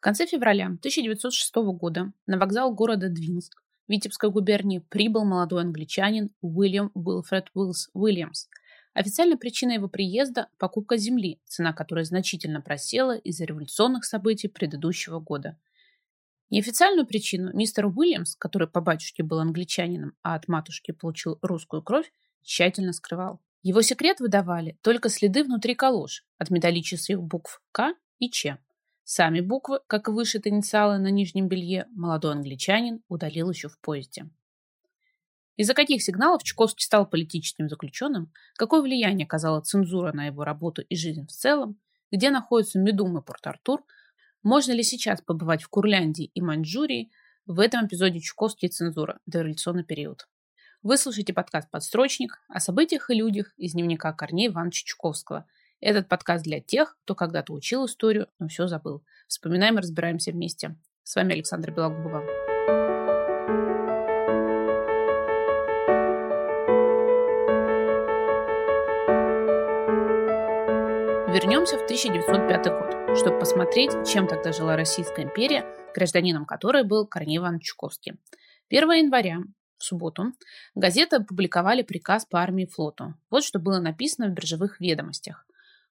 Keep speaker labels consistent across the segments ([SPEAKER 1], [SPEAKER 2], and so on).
[SPEAKER 1] В конце февраля 1906 года на вокзал города Двинск Витебской губернии прибыл молодой англичанин Уильям Уилфред Уиллс Уильямс. Официальной причиной его приезда – покупка земли, цена которой значительно просела из-за революционных событий предыдущего года. Неофициальную причину мистер Уильямс, который по батюшке был англичанином, а от матушки получил русскую кровь, тщательно скрывал. Его секрет выдавали только следы внутри колош от металлических букв «К» и «Ч». Сами буквы, как и вышиты инициалы на нижнем белье, молодой англичанин удалил еще в поезде. Из-за каких сигналов Чуковский стал политическим заключенным, какое влияние оказала цензура на его работу и жизнь в целом, где находится Медум и Порт-Артур, можно ли сейчас побывать в Курляндии и Маньчжурии, в этом эпизоде Чуковский и цензура, дореволюционный период. Вы слушаете подкаст «Подстрочник» о событиях и людях из дневника Корнея Ивановича Чуковского – этот подкаст для тех, кто когда-то учил историю, но все забыл. Вспоминаем и разбираемся вместе. С вами Александра Белогубова. Вернемся в 1905 год, чтобы посмотреть, чем тогда жила Российская империя, гражданином которой был Корней Иванович Чуковский. 1 января в субботу газеты опубликовали приказ по армии и флоту. Вот что было написано в биржевых ведомостях.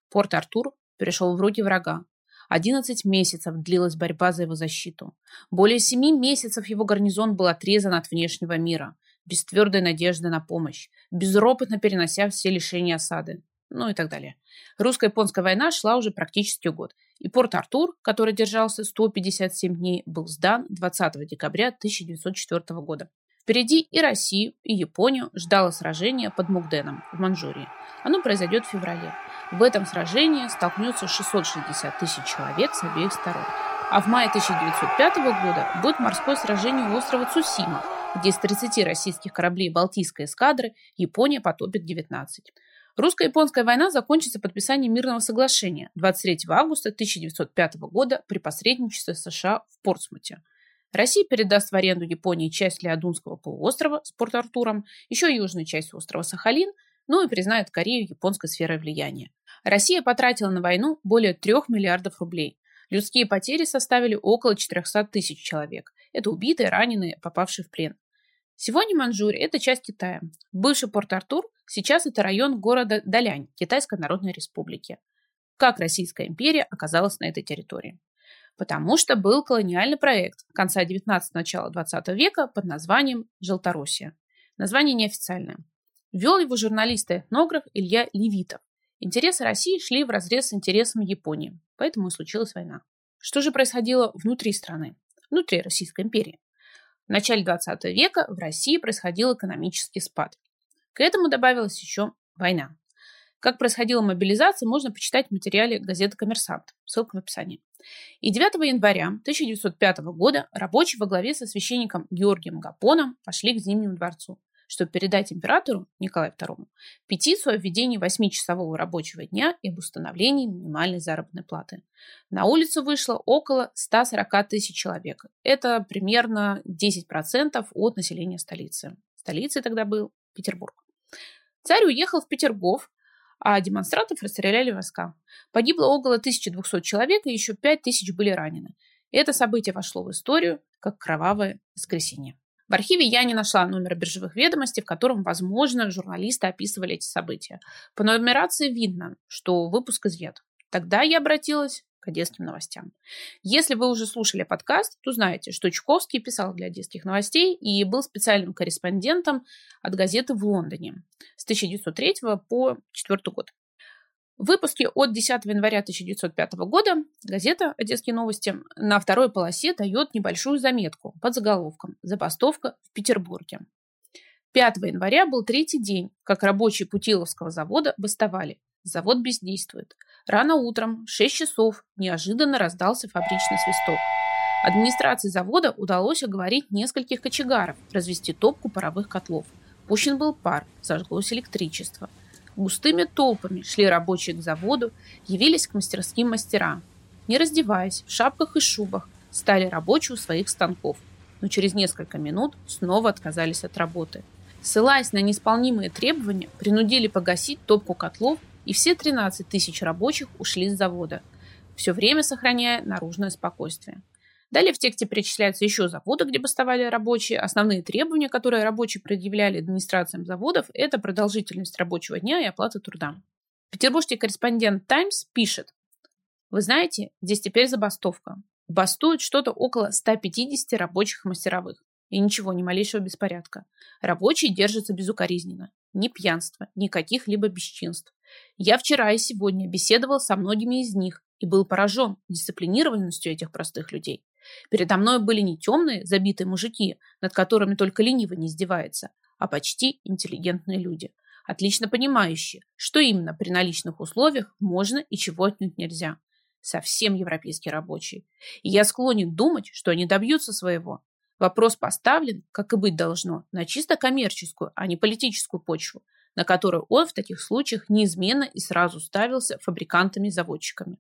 [SPEAKER 1] Порт-Артур перешел в руки врага. 11 месяцев длилась борьба за его защиту. Более семи месяцев его гарнизон был отрезан от внешнего мира, без твердой надежды на помощь, безропотно перенося все лишения осады, ну и так далее. Русско-японская война шла уже практически год, и Порт-Артур, который держался 157 дней, был сдан 20 декабря 1904 года. Впереди и Россию, и Японию ждало сражение под Мугденом в Манчжурии. Оно произойдет в феврале. В этом сражении столкнется 660 тысяч человек с обеих сторон. А в мае 1905 года будет морское сражение у острова Цусима, где из 30 российских кораблей Балтийской эскадры Япония потопит 19. Русско-японская война закончится подписанием мирного соглашения 23 августа 1905 года при посредничестве США в Портсмуте. Россия передаст в аренду Японии часть Леодунского полуострова с Порт-Артуром, еще южную часть острова Сахалин, ну и признает Корею японской сферой влияния. Россия потратила на войну более 3 миллиардов рублей. Людские потери составили около 400 тысяч человек. Это убитые, раненые, попавшие в плен. Сегодня Манчжурия – это часть Китая. Бывший Порт-Артур сейчас это район города Далянь Китайской Народной Республики. Как Российская империя оказалась на этой территории? Потому что был колониальный проект конца 19 начала 20 века под названием «Желтороссия». Название неофициальное. Вел его журналист и этнограф Илья Левитов. Интересы России шли в разрез с интересами Японии, поэтому и случилась война. Что же происходило внутри страны, внутри Российской империи? В начале 20 века в России происходил экономический спад. К этому добавилась еще война. Как происходила мобилизация, можно почитать в материале газеты «Коммерсант». Ссылка в описании. И 9 января 1905 года рабочие во главе со священником Георгием Гапоном пошли к Зимнему дворцу чтобы передать императору Николаю II петицию о введении 8-часового рабочего дня и об установлении минимальной заработной платы. На улицу вышло около 140 тысяч человек. Это примерно 10% от населения столицы. Столицей тогда был Петербург. Царь уехал в Петергоф, а демонстрантов расстреляли войска. Погибло около 1200 человек, и еще 5000 были ранены. Это событие вошло в историю как кровавое воскресенье. В архиве я не нашла номера биржевых ведомостей, в котором, возможно, журналисты описывали эти события. По нумерации видно, что выпуск изъят. Тогда я обратилась к одесским новостям. Если вы уже слушали подкаст, то знаете, что Чуковский писал для одесских новостей и был специальным корреспондентом от газеты в Лондоне с 1903 по 4 год. В выпуске от 10 января 1905 года газета «Одесские новости» на второй полосе дает небольшую заметку под заголовком «Забастовка в Петербурге». 5 января был третий день, как рабочие Путиловского завода бастовали. Завод бездействует. Рано утром, в 6 часов, неожиданно раздался фабричный свисток. Администрации завода удалось оговорить нескольких кочегаров развести топку паровых котлов. Пущен был пар, зажглось электричество – Густыми толпами шли рабочие к заводу, явились к мастерским мастера. Не раздеваясь, в шапках и шубах, стали рабочие у своих станков, но через несколько минут снова отказались от работы. Ссылаясь на неисполнимые требования, принудили погасить топку котлов, и все 13 тысяч рабочих ушли с завода. все время сохраняя наружное спокойствие. Далее в тексте перечисляются еще заводы, где бастовали рабочие. Основные требования, которые рабочие предъявляли администрациям заводов, это продолжительность рабочего дня и оплата труда. Петербургский корреспондент «Таймс» пишет, «Вы знаете, здесь теперь забастовка. Бастуют что-то около 150 рабочих мастеровых. И ничего, ни малейшего беспорядка. Рабочие держатся безукоризненно. Ни пьянства, ни каких-либо бесчинств. Я вчера и сегодня беседовал со многими из них и был поражен дисциплинированностью этих простых людей. Передо мной были не темные, забитые мужики, над которыми только лениво не издевается, а почти интеллигентные люди, отлично понимающие, что именно при наличных условиях можно и чего отнюдь нельзя. Совсем европейские рабочие. И я склонен думать, что они добьются своего. Вопрос поставлен, как и быть должно, на чисто коммерческую, а не политическую почву, на которую он в таких случаях неизменно и сразу ставился фабрикантами заводчиками.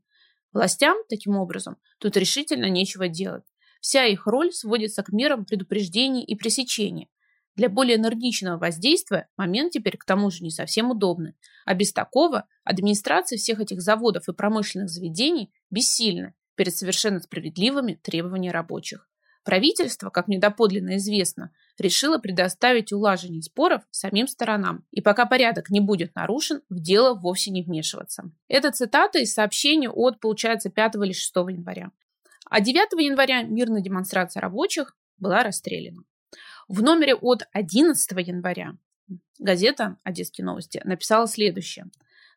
[SPEAKER 1] Властям, таким образом, тут решительно нечего делать. Вся их роль сводится к мерам предупреждения и пресечения. Для более энергичного воздействия момент теперь к тому же не совсем удобный. А без такого администрация всех этих заводов и промышленных заведений бессильна перед совершенно справедливыми требованиями рабочих. Правительство, как мне доподлинно известно, решило предоставить улаживание споров самим сторонам, и пока порядок не будет нарушен, в дело вовсе не вмешиваться. Это цитата из сообщения от, получается, 5 или 6 января. А 9 января мирная демонстрация рабочих была расстреляна. В номере от 11 января газета «Одесские новости» написала следующее.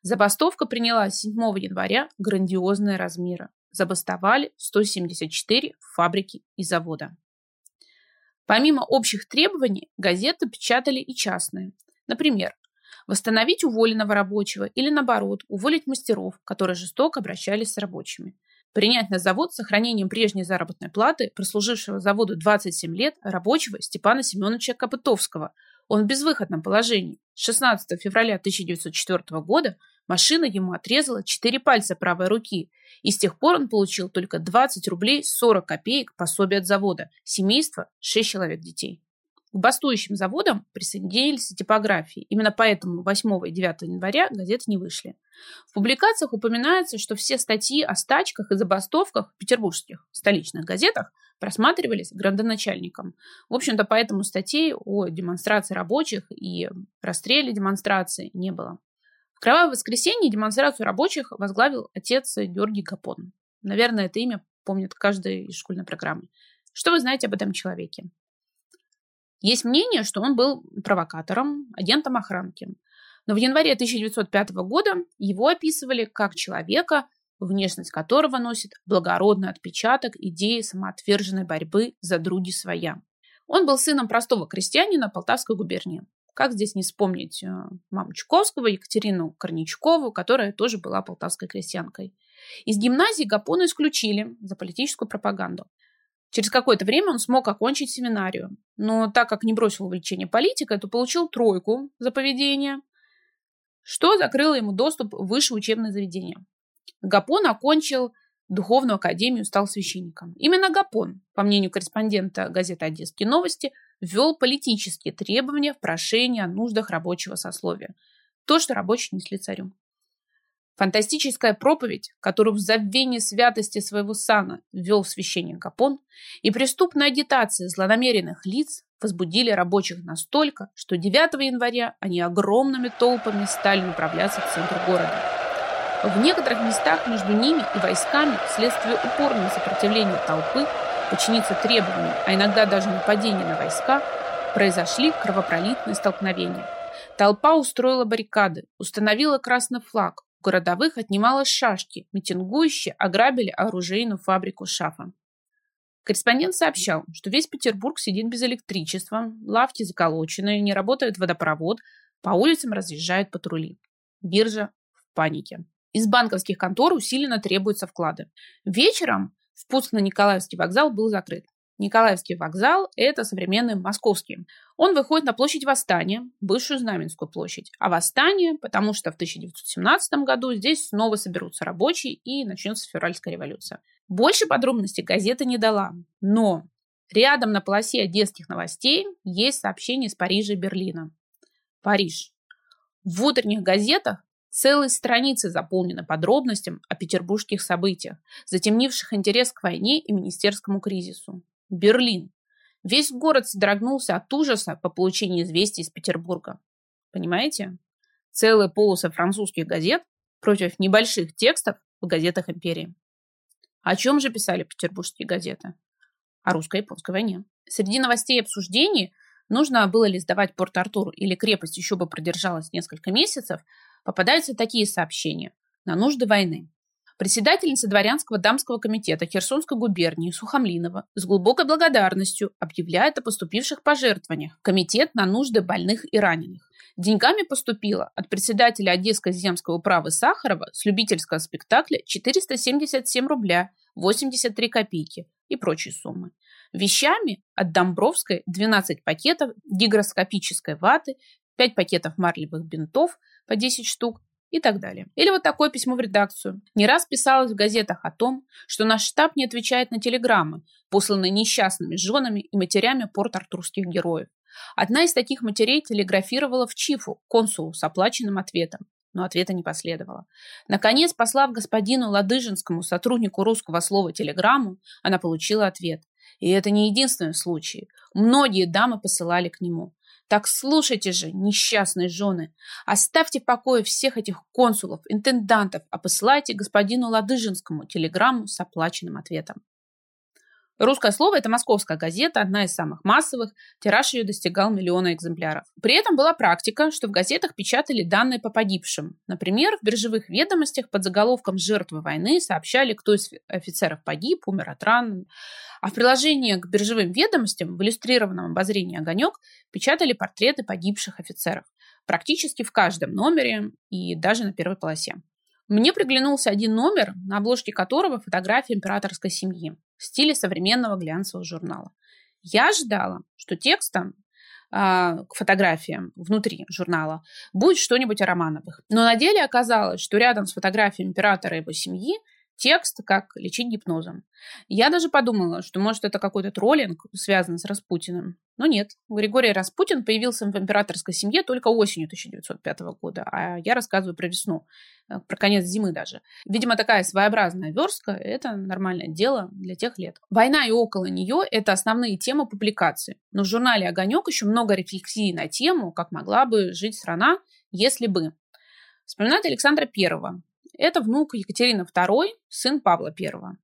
[SPEAKER 1] Забастовка приняла 7 января грандиозные размеры. Забастовали 174 фабрики и завода. Помимо общих требований, газеты печатали и частные. Например, восстановить уволенного рабочего или, наоборот, уволить мастеров, которые жестоко обращались с рабочими. Принять на завод с сохранением прежней заработной платы прослужившего заводу 27 лет рабочего Степана Семеновича Копытовского. Он в безвыходном положении. С 16 февраля 1904 года машина ему отрезала 4 пальца правой руки, и с тех пор он получил только 20 рублей 40 копеек пособия от завода. Семейство – 6 человек детей. К бастующим заводам присоединились типографии. Именно поэтому 8 и 9 января газеты не вышли. В публикациях упоминается, что все статьи о стачках и забастовках в петербургских столичных газетах просматривались градоначальником. В общем-то, поэтому статей о демонстрации рабочих и расстреле демонстрации не было. Кровавое воскресенье демонстрацию рабочих возглавил отец Георгий Гапон. Наверное, это имя помнит каждый из школьной программы. Что вы знаете об этом человеке? Есть мнение, что он был провокатором, агентом охранки. Но в январе 1905 года его описывали как человека, внешность которого носит благородный отпечаток идеи самоотверженной борьбы за други своя. Он был сыном простого крестьянина Полтавской губернии. Как здесь не вспомнить э, маму Чуковского, Екатерину Корничкову, которая тоже была полтавской крестьянкой. Из гимназии Гапону исключили за политическую пропаганду. Через какое-то время он смог окончить семинарию. Но так как не бросил увлечение политикой, то получил тройку за поведение, что закрыло ему доступ в высшее учебное заведение. Гапон окончил духовную академию, стал священником. Именно Гапон, по мнению корреспондента газеты «Одесские новости», ввел политические требования в прошении о нуждах рабочего сословия. То, что рабочие несли царю. Фантастическая проповедь, которую в забвении святости своего сана ввел священник Гапон, и преступная агитация злонамеренных лиц возбудили рабочих настолько, что 9 января они огромными толпами стали направляться к центру города. В некоторых местах между ними и войсками вследствие упорного сопротивления толпы подчиниться требованиям, а иногда даже нападения на войска, произошли кровопролитные столкновения. Толпа устроила баррикады, установила красный флаг, у городовых отнимала шашки, митингующие ограбили оружейную фабрику Шафа. Корреспондент сообщал, что весь Петербург сидит без электричества, лавки заколоченные, не работает водопровод, по улицам разъезжают патрули. Биржа в панике. Из банковских контор усиленно требуются вклады. Вечером впуск на Николаевский вокзал был закрыт. Николаевский вокзал – это современный московский. Он выходит на площадь Восстания, бывшую Знаменскую площадь. А Восстание, потому что в 1917 году здесь снова соберутся рабочие и начнется февральская революция. Больше подробностей газета не дала. Но рядом на полосе одесских новостей есть сообщение из Парижа и Берлина. Париж. В утренних газетах Целые страницы заполнены подробностям о петербургских событиях, затемнивших интерес к войне и министерскому кризису. Берлин. Весь город содрогнулся от ужаса по получению известий из Петербурга. Понимаете? Целые полосы французских газет против небольших текстов в газетах империи. О чем же писали петербургские газеты? О русско-японской войне. Среди новостей и обсуждений нужно было ли сдавать Порт-Артур или крепость еще бы продержалась несколько месяцев, попадаются такие сообщения на нужды войны. Председательница дворянского дамского комитета Херсонской губернии Сухомлинова с глубокой благодарностью объявляет о поступивших пожертвованиях комитет на нужды больных и раненых. Деньгами поступило от председателя Одесской земской управы Сахарова с любительского спектакля 477 рубля 83 копейки и прочие суммы. Вещами от Домбровской 12 пакетов гигроскопической ваты, 5 пакетов марлевых бинтов по 10 штук и так далее. Или вот такое письмо в редакцию. Не раз писалось в газетах о том, что наш штаб не отвечает на телеграммы, посланные несчастными женами и матерями порт-артурских героев. Одна из таких матерей телеграфировала в Чифу, консулу, с оплаченным ответом. Но ответа не последовало. Наконец, послав господину Ладыжинскому, сотруднику русского слова, телеграмму, она получила ответ. И это не единственный случай. Многие дамы посылали к нему. Так слушайте же, несчастные жены, оставьте в покое всех этих консулов, интендантов, а посылайте господину Ладыжинскому телеграмму с оплаченным ответом. Русское слово – это московская газета, одна из самых массовых, тираж ее достигал миллиона экземпляров. При этом была практика, что в газетах печатали данные по погибшим. Например, в биржевых ведомостях под заголовком «Жертвы войны» сообщали, кто из офицеров погиб, умер от ран. А в приложении к биржевым ведомостям в иллюстрированном обозрении «Огонек» печатали портреты погибших офицеров. Практически в каждом номере и даже на первой полосе. Мне приглянулся один номер, на обложке которого фотография императорской семьи в стиле современного глянцевого журнала. Я ожидала, что текстом э, к фотографиям внутри журнала будет что-нибудь о Романовых. Но на деле оказалось, что рядом с фотографией императора и его семьи текст, как лечить гипнозом. Я даже подумала, что может это какой-то троллинг, связанный с Распутиным. Но нет, Григорий Распутин появился в императорской семье только осенью 1905 года, а я рассказываю про весну, э, про конец зимы даже. Видимо, такая своеобразная верстка – это нормальное дело для тех лет. Война и около нее – это основные темы публикации. Но в журнале «Огонек» еще много рефлексий на тему, как могла бы жить страна, если бы. Вспоминает Александра Первого, это внук Екатерины II, сын Павла I.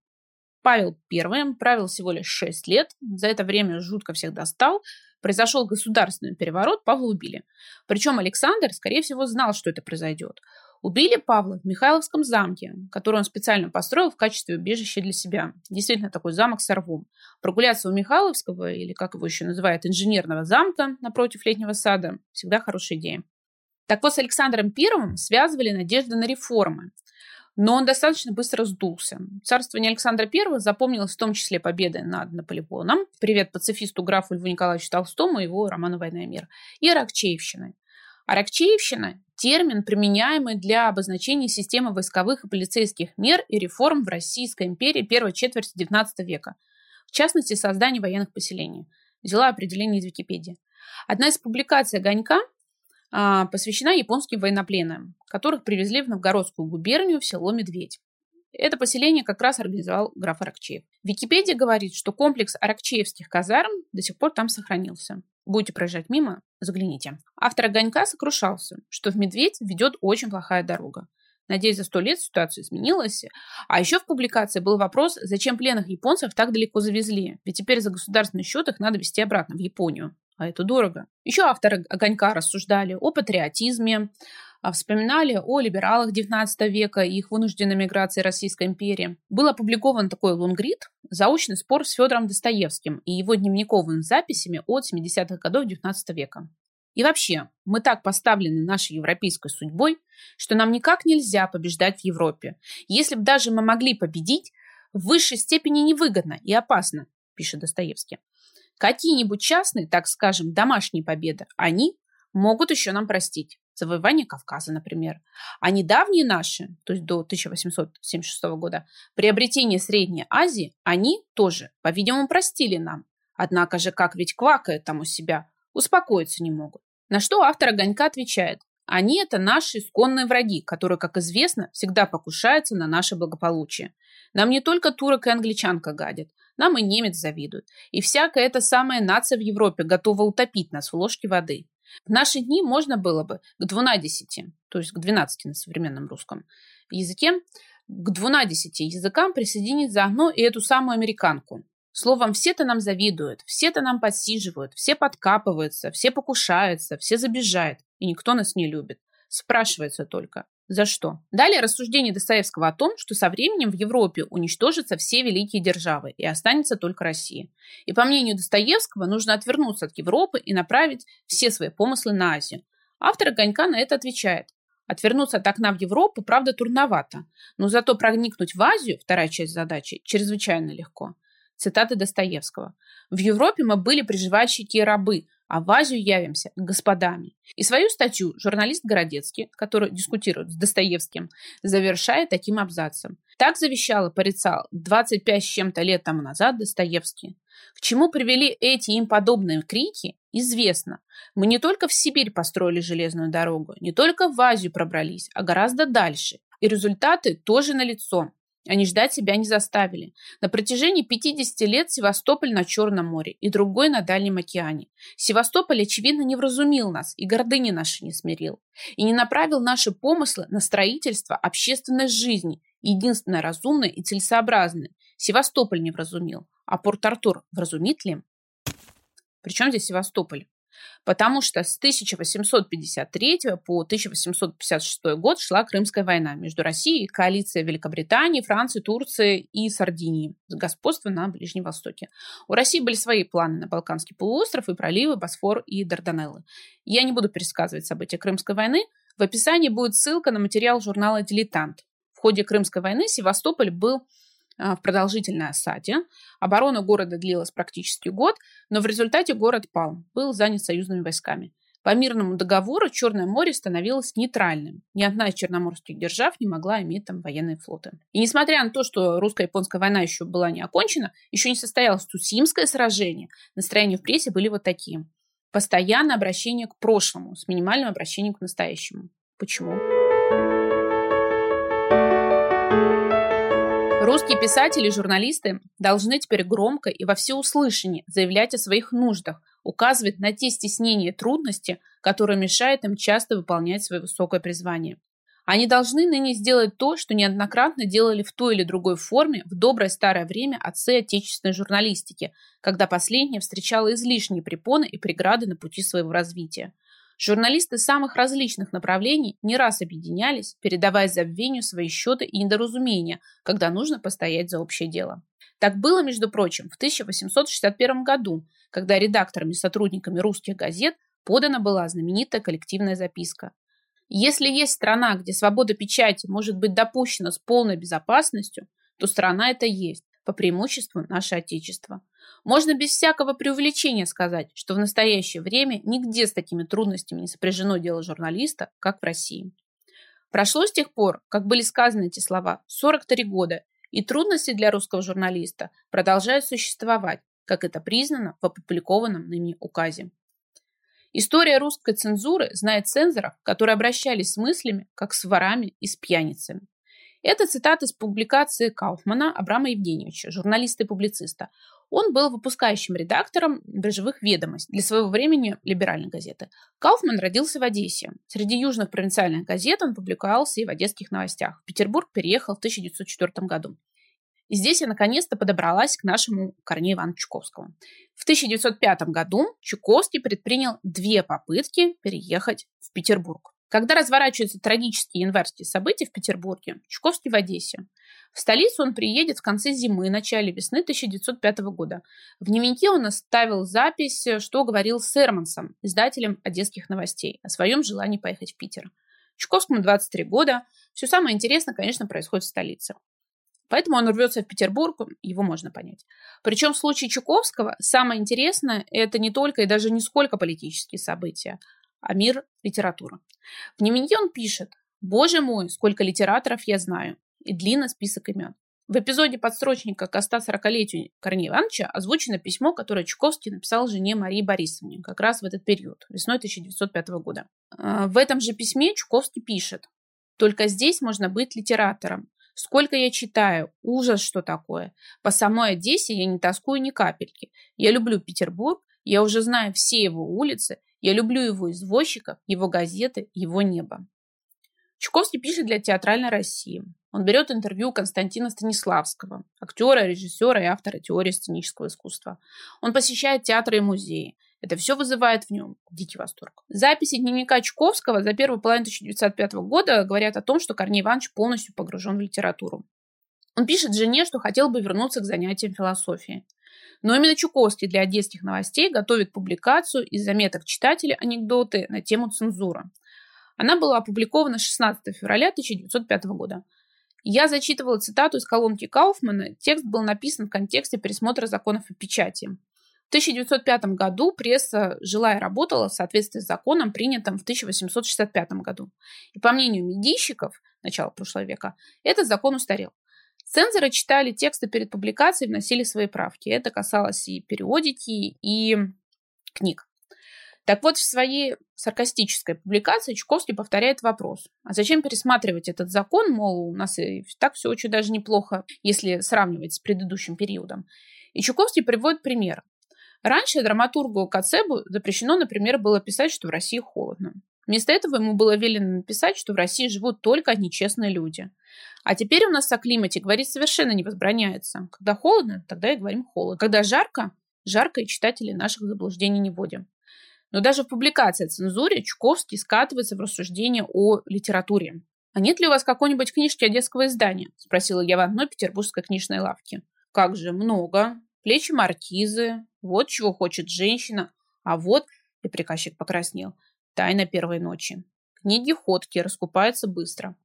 [SPEAKER 1] Павел I правил всего лишь 6 лет, за это время жутко всех достал, произошел государственный переворот, Павла убили. Причем Александр, скорее всего, знал, что это произойдет. Убили Павла в Михайловском замке, который он специально построил в качестве убежища для себя. Действительно, такой замок с рвом. Прогуляться у Михайловского, или как его еще называют, инженерного замка напротив летнего сада, всегда хорошая идея. Так вот, с Александром Первым связывали надежды на реформы. Но он достаточно быстро сдулся. Царствование Александра I запомнилось в том числе победой над Наполеоном, привет пацифисту графу Льву Николаевичу Толстому и его роману «Война и мир», и Аракчеевщиной. Аракчеевщина – термин, применяемый для обозначения системы войсковых и полицейских мер и реформ в Российской империи первой четверти XIX века, в частности, создание военных поселений. Взяла определение из Википедии. Одна из публикаций «Огонька» А, посвящена японским военнопленным, которых привезли в Новгородскую губернию в село Медведь. Это поселение как раз организовал граф Аракчеев. Википедия говорит, что комплекс аракчеевских казарм до сих пор там сохранился. Будете проезжать мимо, загляните. Автор «Огонька» сокрушался, что в Медведь ведет очень плохая дорога. Надеюсь, за сто лет ситуация изменилась. А еще в публикации был вопрос, зачем пленных японцев так далеко завезли. Ведь теперь за государственный счет их надо везти обратно в Японию а это дорого. Еще авторы «Огонька» рассуждали о патриотизме, а, вспоминали о либералах XIX века и их вынужденной миграции Российской империи. Был опубликован такой лонгрид «Заочный спор с Федором Достоевским» и его дневниковыми записями от 70-х годов XIX века. И вообще, мы так поставлены нашей европейской судьбой, что нам никак нельзя побеждать в Европе. Если бы даже мы могли победить, в высшей степени невыгодно и опасно, пишет Достоевский. Какие-нибудь частные, так скажем, домашние победы, они могут еще нам простить. Завоевание Кавказа, например. А недавние наши, то есть до 1876 года, приобретение Средней Азии, они тоже, по-видимому, простили нам. Однако же, как ведь квакают там у себя, успокоиться не могут. На что автор «Огонька» отвечает, Они – это наши исконные враги, которые, как известно, всегда покушаются на наше благополучие. Нам не только турок и англичанка гадят, нам и немец завидует. И всякая эта самая нация в Европе готова утопить нас в ложке воды. В наши дни можно было бы к 12, то есть к 12 на современном русском языке, к 12 языкам присоединить заодно и эту самую американку. Словом, все-то нам завидуют, все-то нам подсиживают, все подкапываются, все покушаются, все забежают, и никто нас не любит. Спрашивается только, за что? Далее рассуждение Достоевского о том, что со временем в Европе уничтожатся все великие державы и останется только Россия. И по мнению Достоевского нужно отвернуться от Европы и направить все свои помыслы на Азию. Автор «Огонька» на это отвечает. Отвернуться от окна в Европу, правда, трудновато, но зато проникнуть в Азию, вторая часть задачи, чрезвычайно легко. Цитаты Достоевского. «В Европе мы были приживальщики и рабы, а в Азию явимся господами. И свою статью журналист Городецкий, который дискутирует с Достоевским, завершает таким абзацем. Так завещал и порицал 25 с чем-то лет тому назад Достоевский. К чему привели эти им подобные крики, известно. Мы не только в Сибирь построили железную дорогу, не только в Азию пробрались, а гораздо дальше. И результаты тоже налицо. Они ждать себя не заставили. На протяжении 50 лет Севастополь на Черном море и другой на Дальнем океане. Севастополь, очевидно, не вразумил нас и гордыни наши не смирил. И не направил наши помыслы на строительство общественной жизни, единственное разумное и целесообразное. Севастополь не вразумил. А Порт-Артур вразумит ли? Причем здесь Севастополь? Потому что с 1853 по 1856 год шла Крымская война между Россией коалицией Великобритании, Франции, Турции и Сардинии с господством на Ближнем Востоке. У России были свои планы на Балканский полуостров и проливы Босфор и Дарданеллы. Я не буду пересказывать события Крымской войны. В описании будет ссылка на материал журнала «Дилетант». В ходе Крымской войны Севастополь был в продолжительной осаде. Оборона города длилась практически год, но в результате город пал, был занят союзными войсками. По мирному договору Черное море становилось нейтральным. Ни одна из черноморских держав не могла иметь там военные флоты. И несмотря на то, что русско-японская война еще была не окончена, еще не состоялось Цусимское сражение, настроения в прессе были вот такие. Постоянное обращение к прошлому с минимальным обращением к настоящему. Почему? Русские писатели и журналисты должны теперь громко и во всеуслышание заявлять о своих нуждах, указывать на те стеснения и трудности, которые мешают им часто выполнять свое высокое призвание. Они должны ныне сделать то, что неоднократно делали в той или другой форме в доброе старое время отцы отечественной журналистики, когда последняя встречала излишние препоны и преграды на пути своего развития – Журналисты самых различных направлений не раз объединялись, передавая забвению свои счеты и недоразумения, когда нужно постоять за общее дело. Так было, между прочим, в 1861 году, когда редакторами и сотрудниками русских газет подана была знаменитая коллективная записка. Если есть страна, где свобода печати может быть допущена с полной безопасностью, то страна это есть, по преимуществу наше Отечество. Можно без всякого преувеличения сказать, что в настоящее время нигде с такими трудностями не сопряжено дело журналиста, как в России. Прошло с тех пор, как были сказаны эти слова, 43 года, и трудности для русского журналиста продолжают существовать, как это признано в опубликованном ныне указе. История русской цензуры знает цензоров, которые обращались с мыслями, как с ворами и с пьяницами. Это цитата из публикации Кауфмана Абрама Евгеньевича, журналиста и публициста. Он был выпускающим редактором «Биржевых ведомостей» для своего времени либеральной газеты. Кауфман родился в Одессе. Среди южных провинциальных газет он публиковался и в одесских новостях. В Петербург переехал в 1904 году. И здесь я наконец-то подобралась к нашему Корнею Ивановичу Чуковскому. В 1905 году Чуковский предпринял две попытки переехать в Петербург. Когда разворачиваются трагические январские события в Петербурге, Чуковский в Одессе. В столицу он приедет в конце зимы, начале весны 1905 года. В дневнике он оставил запись, что говорил с Эрмансом, издателем одесских новостей, о своем желании поехать в Питер. Чуковскому 23 года. Все самое интересное, конечно, происходит в столице. Поэтому он рвется в Петербург, его можно понять. Причем в случае Чуковского самое интересное – это не только и даже не сколько политические события, а мир литературы. В дневнике он пишет «Боже мой, сколько литераторов я знаю!» и длинный список имен. В эпизоде подстрочника к 140-летию Корнея Ивановича озвучено письмо, которое Чуковский написал жене Марии Борисовне как раз в этот период, весной 1905 года. А, в этом же письме Чуковский пишет «Только здесь можно быть литератором. Сколько я читаю, ужас, что такое. По самой Одессе я не тоскую ни капельки. Я люблю Петербург, я уже знаю все его улицы, я люблю его извозчиков, его газеты, его небо». Чуковский пишет для театральной России. Он берет интервью Константина Станиславского, актера, режиссера и автора теории сценического искусства. Он посещает театры и музеи. Это все вызывает в нем дикий восторг. Записи дневника Чуковского за первую половину 1905 года говорят о том, что Корней Иванович полностью погружен в литературу. Он пишет жене, что хотел бы вернуться к занятиям философии. Но именно Чуковский для одесских новостей готовит публикацию из заметок читателей анекдоты на тему цензуры. Она была опубликована 16 февраля 1905 года. Я зачитывала цитату из колонки Кауфмана. Текст был написан в контексте пересмотра законов о печати. В 1905 году пресса жила и работала в соответствии с законом, принятым в 1865 году. И по мнению медийщиков начала прошлого века, этот закон устарел. Цензоры читали тексты перед публикацией вносили свои правки. Это касалось и периодики, и книг. Так вот, в своей саркастической публикации Чуковский повторяет вопрос. А зачем пересматривать этот закон? Мол, у нас и так все очень даже неплохо, если сравнивать с предыдущим периодом. И Чуковский приводит пример. Раньше драматургу Кацебу запрещено, например, было писать, что в России холодно. Вместо этого ему было велено написать, что в России живут только нечестные люди. А теперь у нас о климате говорить совершенно не возбраняется. Когда холодно, тогда и говорим холодно. Когда жарко, жарко и читатели наших заблуждений не вводим. Но даже в публикации о цензуре Чуковский скатывается в рассуждение о литературе. «А нет ли у вас какой-нибудь книжки одесского издания?» – спросила я в одной петербургской книжной лавке. «Как же, много. Плечи маркизы. Вот чего хочет женщина. А вот...» – и приказчик покраснел. «Тайна первой ночи. Книги ходки раскупаются быстро».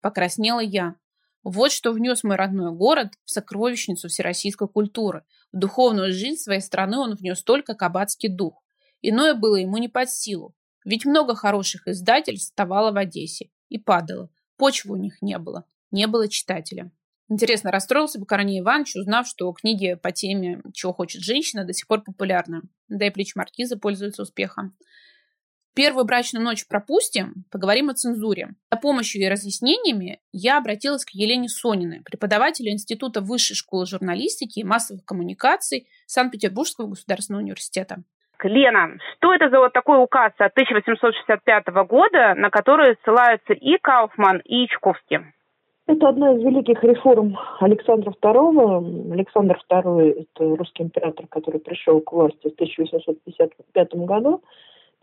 [SPEAKER 1] Покраснела я. Вот что внес мой родной город в сокровищницу всероссийской культуры. В духовную жизнь своей страны он внес только кабацкий дух. Иное было ему не под силу, ведь много хороших издательств вставало в Одессе и падало. Почвы у них не было, не было читателя. Интересно, расстроился бы Корней Иванович, узнав, что книги по теме «Чего хочет женщина» до сих пор популярны. Да и плеч маркиза пользуются успехом. Первую брачную ночь пропустим, поговорим о цензуре. За помощью и разъяснениями я обратилась к Елене Сониной, преподавателю Института высшей школы журналистики и массовых коммуникаций Санкт-Петербургского государственного университета.
[SPEAKER 2] Лена, что это за вот такой указ от 1865 года, на который ссылаются и Кауфман, и Чуковский?
[SPEAKER 3] Это одна из великих реформ Александра II. Александр II – это русский император, который пришел к власти в 1855 году.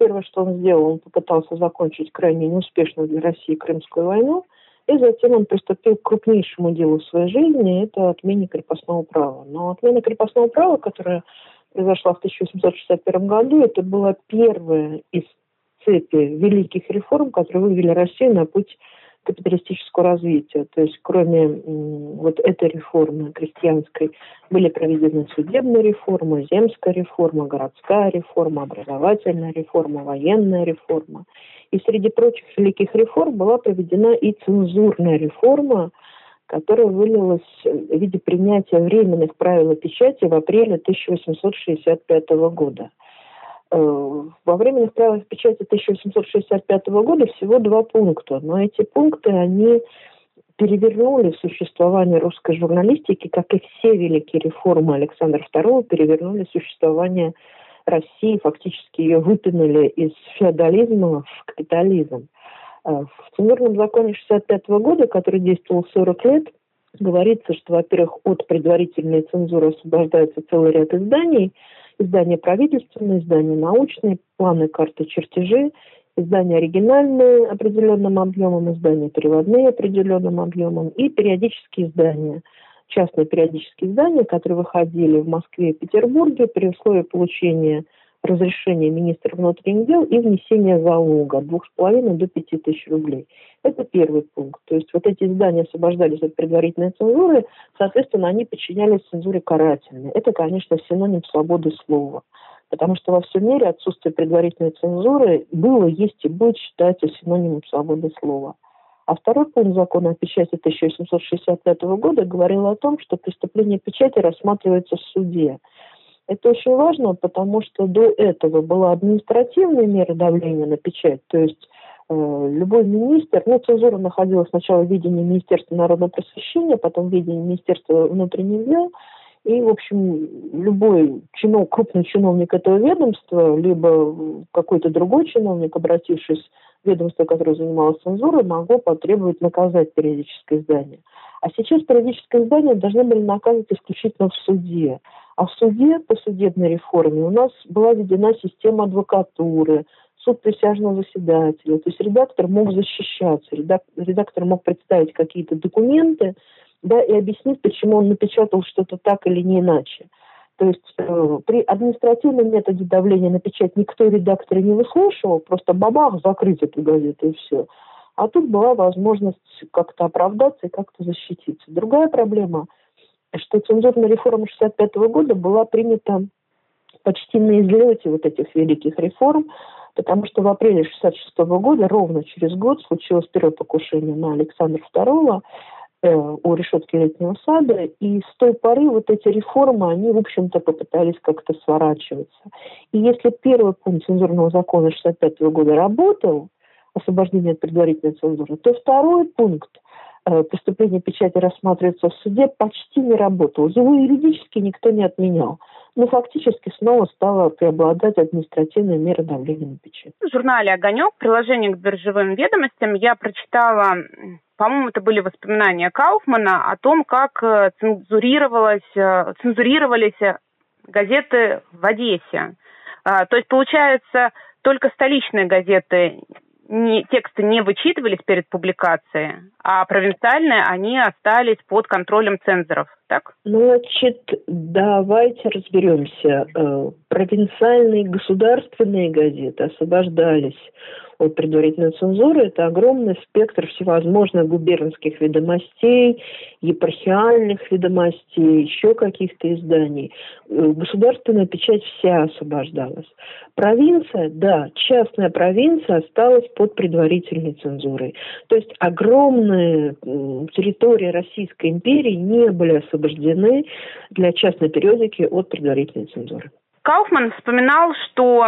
[SPEAKER 3] Первое, что он сделал, он попытался закончить крайне неуспешную для России Крымскую войну, и затем он приступил к крупнейшему делу в своей жизни – это отмене крепостного права. Но отмена крепостного права, которая произошла в 1861 году, это была первая из цепи великих реформ, которые вывели Россию на путь капиталистического развития. То есть кроме вот этой реформы крестьянской были проведены судебная реформа, земская реформа, городская реформа, образовательная реформа, военная реформа. И среди прочих великих реформ была проведена и цензурная реформа, которая вылилась в виде принятия временных правил печати в апреле 1865 года. Э, во временных правилах печати 1865 года всего два пункта, но эти пункты, они перевернули существование русской журналистики, как и все великие реформы Александра II перевернули существование России, фактически ее выпинули из феодализма в капитализм. А, в цензурном законе 65 года, который действовал 40 лет, говорится, что, во-первых, от предварительной цензуры освобождается целый ряд изданий, издания правительственные, издания научные, планы, карты, чертежи, издания оригинальные определенным объемом, издания переводные определенным объемом и периодические издания, частные периодические издания, которые выходили в Москве и Петербурге при условии получения разрешение министра внутренних дел и внесение залога двух с половиной до пяти тысяч рублей. Это первый пункт. То есть вот эти издания освобождались от предварительной цензуры, соответственно, они подчинялись цензуре карательной. Это, конечно, синоним свободы слова. Потому что во всем мире отсутствие предварительной цензуры было, есть и будет считаться синонимом свободы слова. А второй пункт закона о печати 1865 года говорил о том, что преступление печати рассматривается в суде. Это очень важно, потому что до этого была административная мера давления на печать, то есть э, любой министр, ну, цензура находилась сначала в видении Министерства народного просвещения, потом в видении Министерства внутренних дел, и, в общем, любой чинов, крупный чиновник этого ведомства, либо какой-то другой чиновник, обратившись ведомство, которое занималось цензурой, могло потребовать наказать периодическое издание. А сейчас периодическое издание должны были наказывать исключительно в суде. А в суде, по судебной реформе, у нас была введена система адвокатуры, суд присяжного заседателя. То есть редактор мог защищаться, редактор мог представить какие-то документы, да, и объяснить, почему он напечатал что-то так или не иначе. То есть э, при административном методе давления на печать никто редактора не выслушивал, просто бабах, закрыть эту газету и все. А тут была возможность как-то оправдаться и как-то защититься. Другая проблема, что цензурная реформа 65 года была принята почти на излете вот этих великих реформ, потому что в апреле 66 года, ровно через год, случилось первое покушение на Александра II, у решетки летнего сада, и с той поры вот эти реформы, они, в общем-то, попытались как-то сворачиваться. И если первый пункт цензурного закона 65 года работал, освобождение от предварительной цензуры, то второй пункт э, преступление печати рассматривается в суде почти не работал. Его юридически никто не отменял. Но фактически снова стала преобладать административная мера давления на печать.
[SPEAKER 2] В журнале «Огонек» приложение к биржевым ведомостям я прочитала по-моему, это были воспоминания Кауфмана о том, как э, цензурировалось, э, цензурировались газеты в Одессе. А, то есть, получается, только столичные газеты не, тексты не вычитывались перед публикацией, а провинциальные они остались под контролем цензоров, так?
[SPEAKER 3] Значит, давайте разберемся. Э, провинциальные государственные газеты освобождались от предварительной цензуры, это огромный спектр всевозможных губернских ведомостей, епархиальных ведомостей, еще каких-то изданий. Э, государственная печать вся освобождалась. Провинция, да, частная провинция осталась под предварительной цензурой. То есть огромные территории Российской империи не были освобождены для частной периодики от предварительной цензуры.
[SPEAKER 2] Кауфман вспоминал, что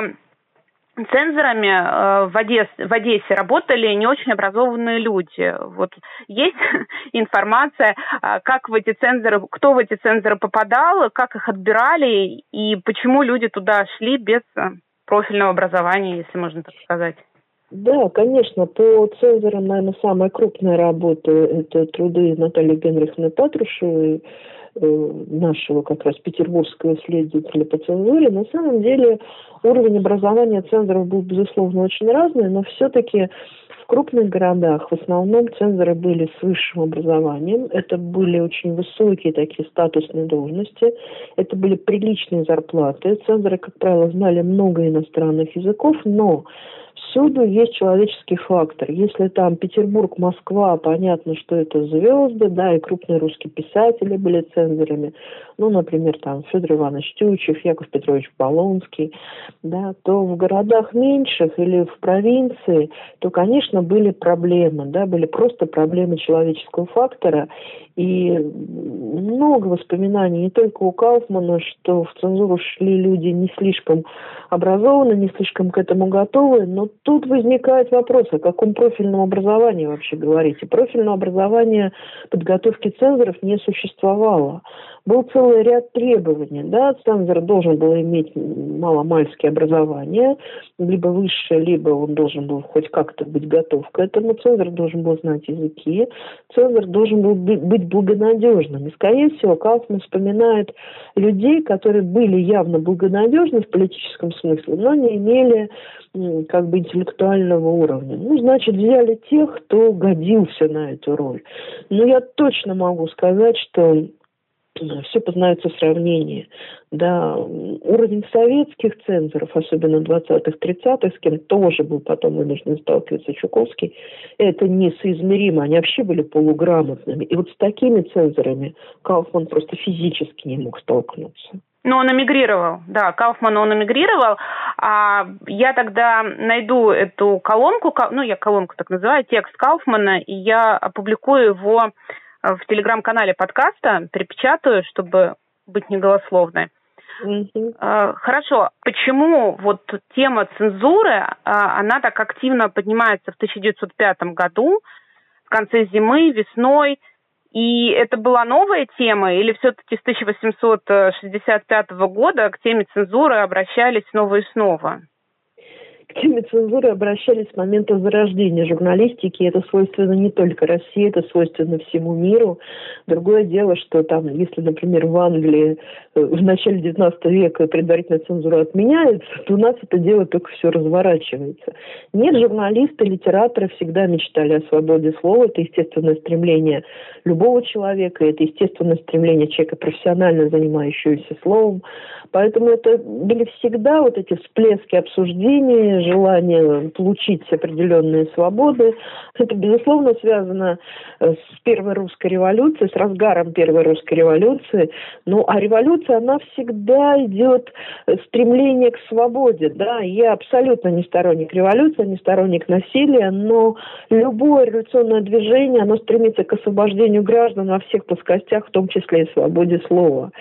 [SPEAKER 2] цензорами э, в, Одессе, в Одессе работали не очень образованные люди. Вот есть информация, э, как в эти цензоры, кто в эти цензоры попадал, как их отбирали и почему люди туда шли без э, профильного образования, если можно так сказать.
[SPEAKER 3] Да, конечно, по цензорам, наверное, самая крупная работа – это труды Натальи Генриховны Патрушевой, нашего как раз петербургского исследователя по цензуре, на самом деле уровень образования цензоров был, безусловно, очень разный, но все-таки в крупных городах в основном цензоры были с высшим образованием. Это были очень высокие такие статусные должности. Это были приличные зарплаты. Цензоры, как правило, знали много иностранных языков, но всюду есть человеческий фактор. Если там Петербург, Москва, понятно, что это звезды, да, и крупные русские писатели были цензорами, ну, например, там Федор Иванович Тючев, Яков Петрович Полонский, да, то в городах меньших или в провинции, то, конечно, были проблемы, да, были просто проблемы человеческого фактора, и много воспоминаний не только у Кауфмана, что в цензуру шли люди не слишком образованные, не слишком к этому готовы, но тут возникает вопрос, о каком профильном образовании вообще говорите. Профильного образования подготовки цензоров не существовало был целый ряд требований. Да? Цензор должен был иметь маломальское образование, либо высшее, либо он должен был хоть как-то быть готов к этому. Цензор должен был знать языки. Цензор должен был быть благонадежным. И, скорее всего, Кауфман вспоминает людей, которые были явно благонадежны в политическом смысле, но не имели как бы интеллектуального уровня. Ну, значит, взяли тех, кто годился на эту роль. Но я точно могу сказать, что все познается в сравнении. Да, уровень советских цензоров, особенно 20-х, 30-х, с кем тоже был потом вынужден сталкиваться Чуковский, это несоизмеримо. Они вообще были полуграмотными. И вот с такими цензорами Кауфман просто физически не мог столкнуться.
[SPEAKER 2] Ну, он эмигрировал, да, Кауфман, он эмигрировал. А я тогда найду эту колонку, ну, я колонку так называю, текст Кауфмана, и я опубликую его в телеграм-канале подкаста, перепечатаю, чтобы быть неголословной. Mm-hmm. Хорошо. Почему вот тема цензуры, а, она так активно поднимается в 1905 году, в конце зимы, весной, и это была новая тема, или все-таки с 1865 года к теме цензуры обращались снова и снова?
[SPEAKER 3] Теме цензуры обращались с момента зарождения журналистики. Это свойственно не только России, это свойственно всему миру. Другое дело, что там, если, например, в Англии э, в начале XIX века предварительная цензура отменяется, то у нас это дело только все разворачивается. Нет, журналисты, литераторы всегда мечтали о свободе слова. Это естественное стремление любого человека, это естественное стремление человека, профессионально занимающегося словом. Поэтому это были всегда вот эти всплески обсуждений, желание получить определенные свободы. Это, безусловно, связано э, с первой русской революцией, с разгаром первой русской революции. Ну, а революция, она всегда идет э, стремление к свободе. Да? Я абсолютно не сторонник революции, не сторонник насилия, но любое революционное движение, оно стремится к освобождению граждан во всех плоскостях, в том числе и свободе слова.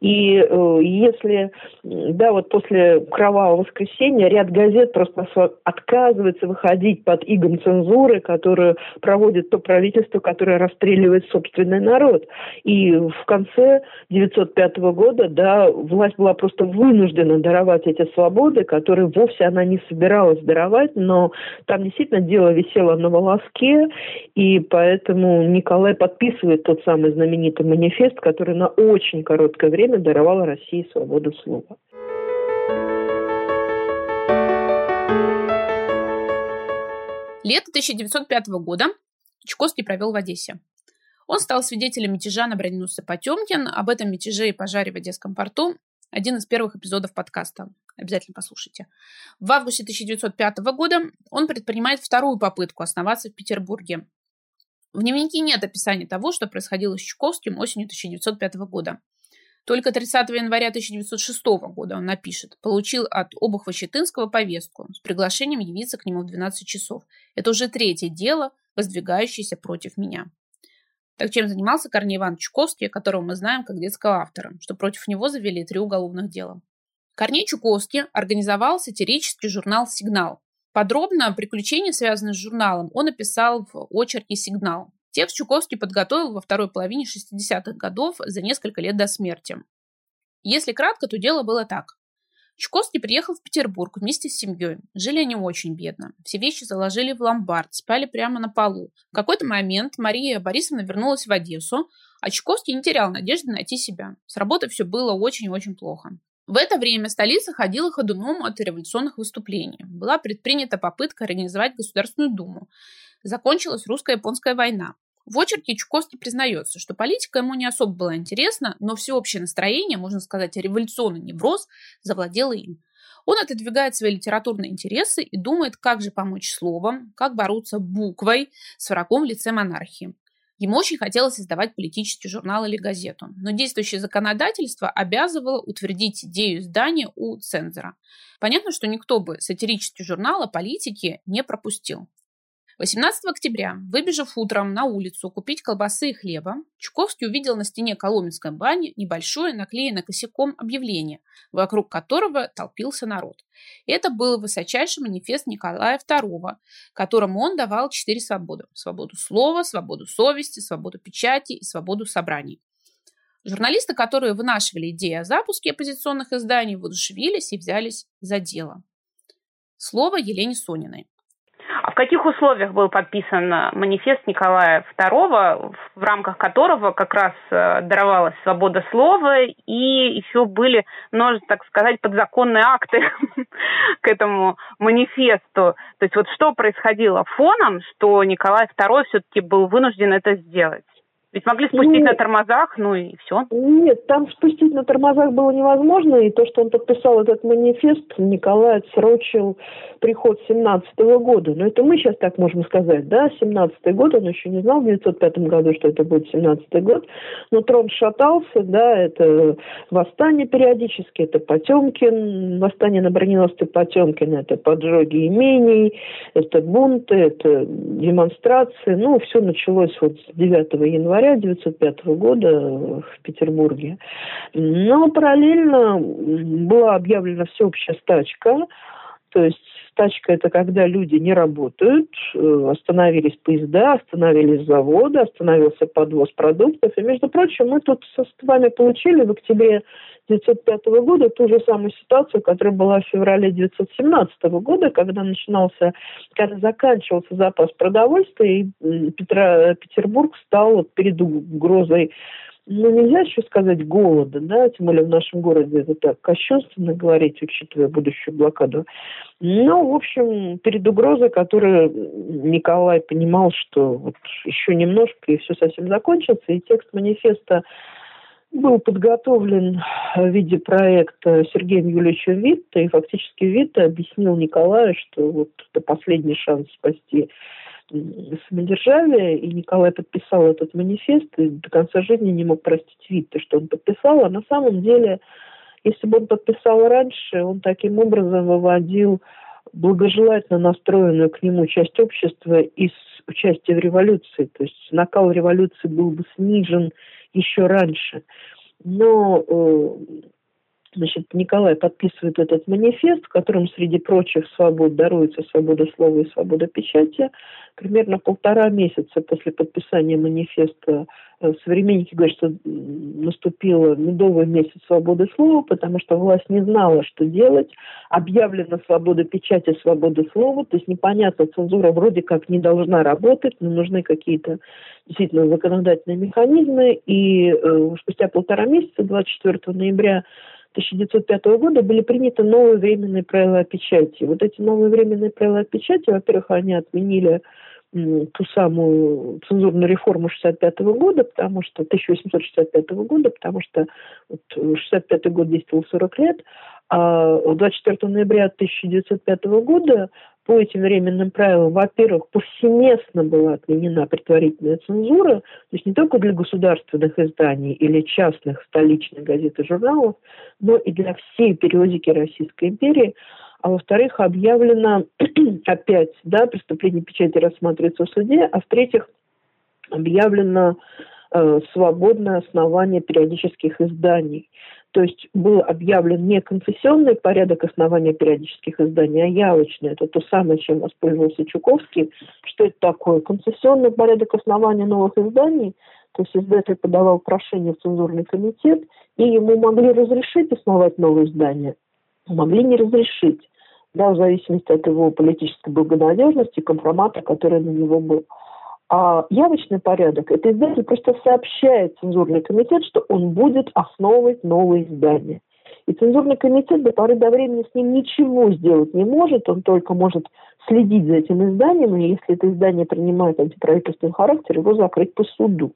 [SPEAKER 3] И э, если, да, вот после кровавого воскресенья ряд газет просто просто отказывается выходить под игом цензуры, которую проводит то правительство, которое расстреливает собственный народ. И в конце 1905 года, да, власть была просто вынуждена даровать эти свободы, которые вовсе она не собиралась даровать, но там действительно дело висело на волоске, и поэтому Николай подписывает тот самый знаменитый манифест, который на очень короткое время даровал России свободу слова.
[SPEAKER 1] Лето 1905 года Чуковский провел в Одессе. Он стал свидетелем мятежа на броненосце Потемкин. Об этом мятеже и пожаре в Одесском порту один из первых эпизодов подкаста. Обязательно послушайте. В августе 1905 года он предпринимает вторую попытку основаться в Петербурге. В дневнике нет описания того, что происходило с Чуковским осенью 1905 года. Только 30 января 1906 года он напишет «Получил от Обухова-Щетынского повестку с приглашением явиться к нему в 12 часов. Это уже третье дело, воздвигающееся против меня». Так чем занимался Корней Иванович Чуковский, которого мы знаем как детского автора, что против него завели три уголовных дела. Корней Чуковский организовал сатирический журнал «Сигнал». Подробно приключения, связанные с журналом, он описал в очерке «Сигнал», Текст Чуковский подготовил во второй половине 60-х годов за несколько лет до смерти. Если кратко, то дело было так. Чуковский приехал в Петербург вместе с семьей. Жили они очень бедно. Все вещи заложили в ломбард, спали прямо на полу. В какой-то момент Мария Борисовна вернулась в Одессу, а Чуковский не терял надежды найти себя. С работой все было очень-очень плохо. В это время столица ходила ходуном от революционных выступлений. Была предпринята попытка организовать Государственную Думу. Закончилась русско-японская война. В очерке Чуковский признается, что политика ему не особо была интересна, но всеобщее настроение, можно сказать, революционный невроз, завладело им. Он отодвигает свои литературные интересы и думает, как же помочь словом, как бороться буквой с врагом в лице монархии. Ему очень хотелось издавать политический журнал или газету, но действующее законодательство обязывало утвердить идею издания у цензора. Понятно, что никто бы сатирический журнал о политике не пропустил. 18 октября, выбежав утром на улицу купить колбасы и хлеба, Чуковский увидел на стене Коломенской бани небольшое наклеенное косяком объявление, вокруг которого толпился народ. Это был высочайший манифест Николая II, которому он давал четыре свободы. Свободу слова, свободу совести, свободу печати и свободу собраний. Журналисты, которые вынашивали идеи о запуске оппозиционных изданий, воодушевились и взялись за дело. Слово Елене Сониной.
[SPEAKER 2] А в каких условиях был подписан манифест Николая II, в рамках которого как раз э, даровалась свобода слова и еще были множество, так сказать, подзаконные акты к этому манифесту. То есть вот что происходило фоном, что Николай II все-таки был вынужден это сделать? Ведь могли спустить ну, на тормозах, ну и все.
[SPEAKER 3] Нет, там спустить на тормозах было невозможно, и то, что он подписал этот манифест, Николай отсрочил приход 17 -го года. Но это мы сейчас так можем сказать, да, 17 год, он еще не знал в 905 году, что это будет 17 год, но трон шатался, да, это восстание периодически, это Потемкин, восстание на броненосце Потемкина, это поджоги имений, это бунты, это демонстрации, ну, все началось вот с 9 января, января 1905 года в Петербурге. Но параллельно была объявлена всеобщая стачка, то есть стачка – это когда люди не работают, э, остановились поезда, остановились заводы, остановился подвоз продуктов. И, между прочим, мы тут с вами получили в октябре 1905 года ту же самую ситуацию, которая была в феврале 1917 года, когда начинался, когда заканчивался запас продовольствия, и Петра, Петербург стал перед угрозой ну, нельзя еще сказать голода, да, тем более в нашем городе это так кощунственно говорить, учитывая будущую блокаду. Но, в общем, перед угрозой, которую Николай понимал, что вот еще немножко и все совсем закончится, и текст манифеста был подготовлен в виде проекта Сергеем Юльевичем Витта, и фактически Витта объяснил Николаю, что вот это последний шанс спасти самодержавие, и Николай подписал этот манифест, и до конца жизни не мог простить Витта, что он подписал, а на самом деле, если бы он подписал раньше, он таким образом выводил благожелательно настроенную к нему часть общества из участия в революции. То есть накал революции был бы снижен еще раньше. Но э, значит, Николай подписывает этот манифест, в котором среди прочих свобод даруется свобода слова и свобода печати. Примерно полтора месяца после подписания манифеста э, современники говорят, что наступил медовый месяц свободы слова, потому что власть не знала, что делать. Объявлена свобода печати, свобода слова, то есть непонятно, цензура вроде как не должна работать, но нужны какие-то действительно законодательные механизмы. И э, спустя полтора месяца, 24 ноября 1905 года были приняты новые временные правила печати. Вот эти новые временные правила печати, во-первых, они отменили ту самую цензурную реформу 65 года, потому что 1865 года, потому что вот 65 год действовал 40 лет, а 24 ноября 1905 года по этим временным правилам, во-первых, повсеместно была отменена предварительная цензура, то есть не только для государственных изданий или частных столичных газет и журналов, но и для всей периодики Российской империи. А во-вторых, объявлено опять, да, преступление печати рассматривается в суде, а в-третьих, объявлено э, свободное основание периодических изданий. То есть был объявлен не конфессионный порядок основания периодических изданий, а явочный. Это то самое, чем воспользовался Чуковский. Что это такое? Концессионный порядок основания новых изданий. То есть издатель подавал прошение в цензурный комитет, и ему могли разрешить основать новое издание, могли не разрешить, да, в зависимости от его политической благонадежности, компромата, который на него был. А явочный порядок – это издатель просто сообщает цензурный комитет, что он будет основывать новое издание. И цензурный комитет до поры до времени с ним ничего сделать не может, он только может следить за этим изданием, и если это издание принимает антиправительственный характер, его закрыть по суду.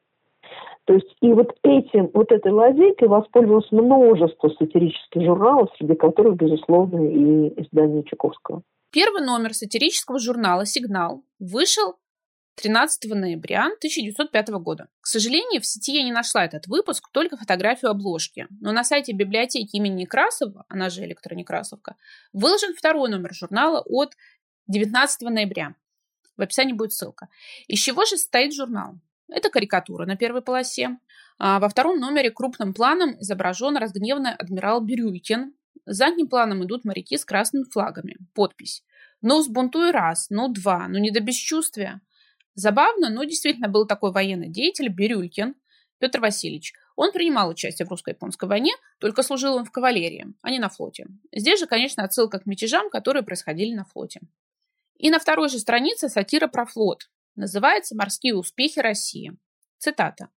[SPEAKER 3] То есть и вот этим, вот этой лазейкой воспользовалось множество сатирических журналов, среди которых, безусловно, и издание Чайковского.
[SPEAKER 1] Первый номер сатирического журнала «Сигнал» вышел 13 ноября 1905 года. К сожалению, в сети я не нашла этот выпуск, только фотографию обложки. Но на сайте библиотеки имени Некрасова, она же электронекрасовка, выложен второй номер журнала от 19 ноября. В описании будет ссылка. Из чего же состоит журнал? Это карикатура на первой полосе. А во втором номере крупным планом изображен разгневанный адмирал Бирюйкин. Задним планом идут моряки с красными флагами. Подпись. Ну, сбунтуй раз, ну, два, ну, не до бесчувствия. Забавно, но действительно был такой военный деятель Бирюлькин Петр Васильевич. Он принимал участие в русско-японской войне, только служил он в кавалерии, а не на флоте. Здесь же, конечно, отсылка к мятежам, которые происходили на флоте. И на второй же странице сатира про флот. Называется «Морские успехи России». Цитата.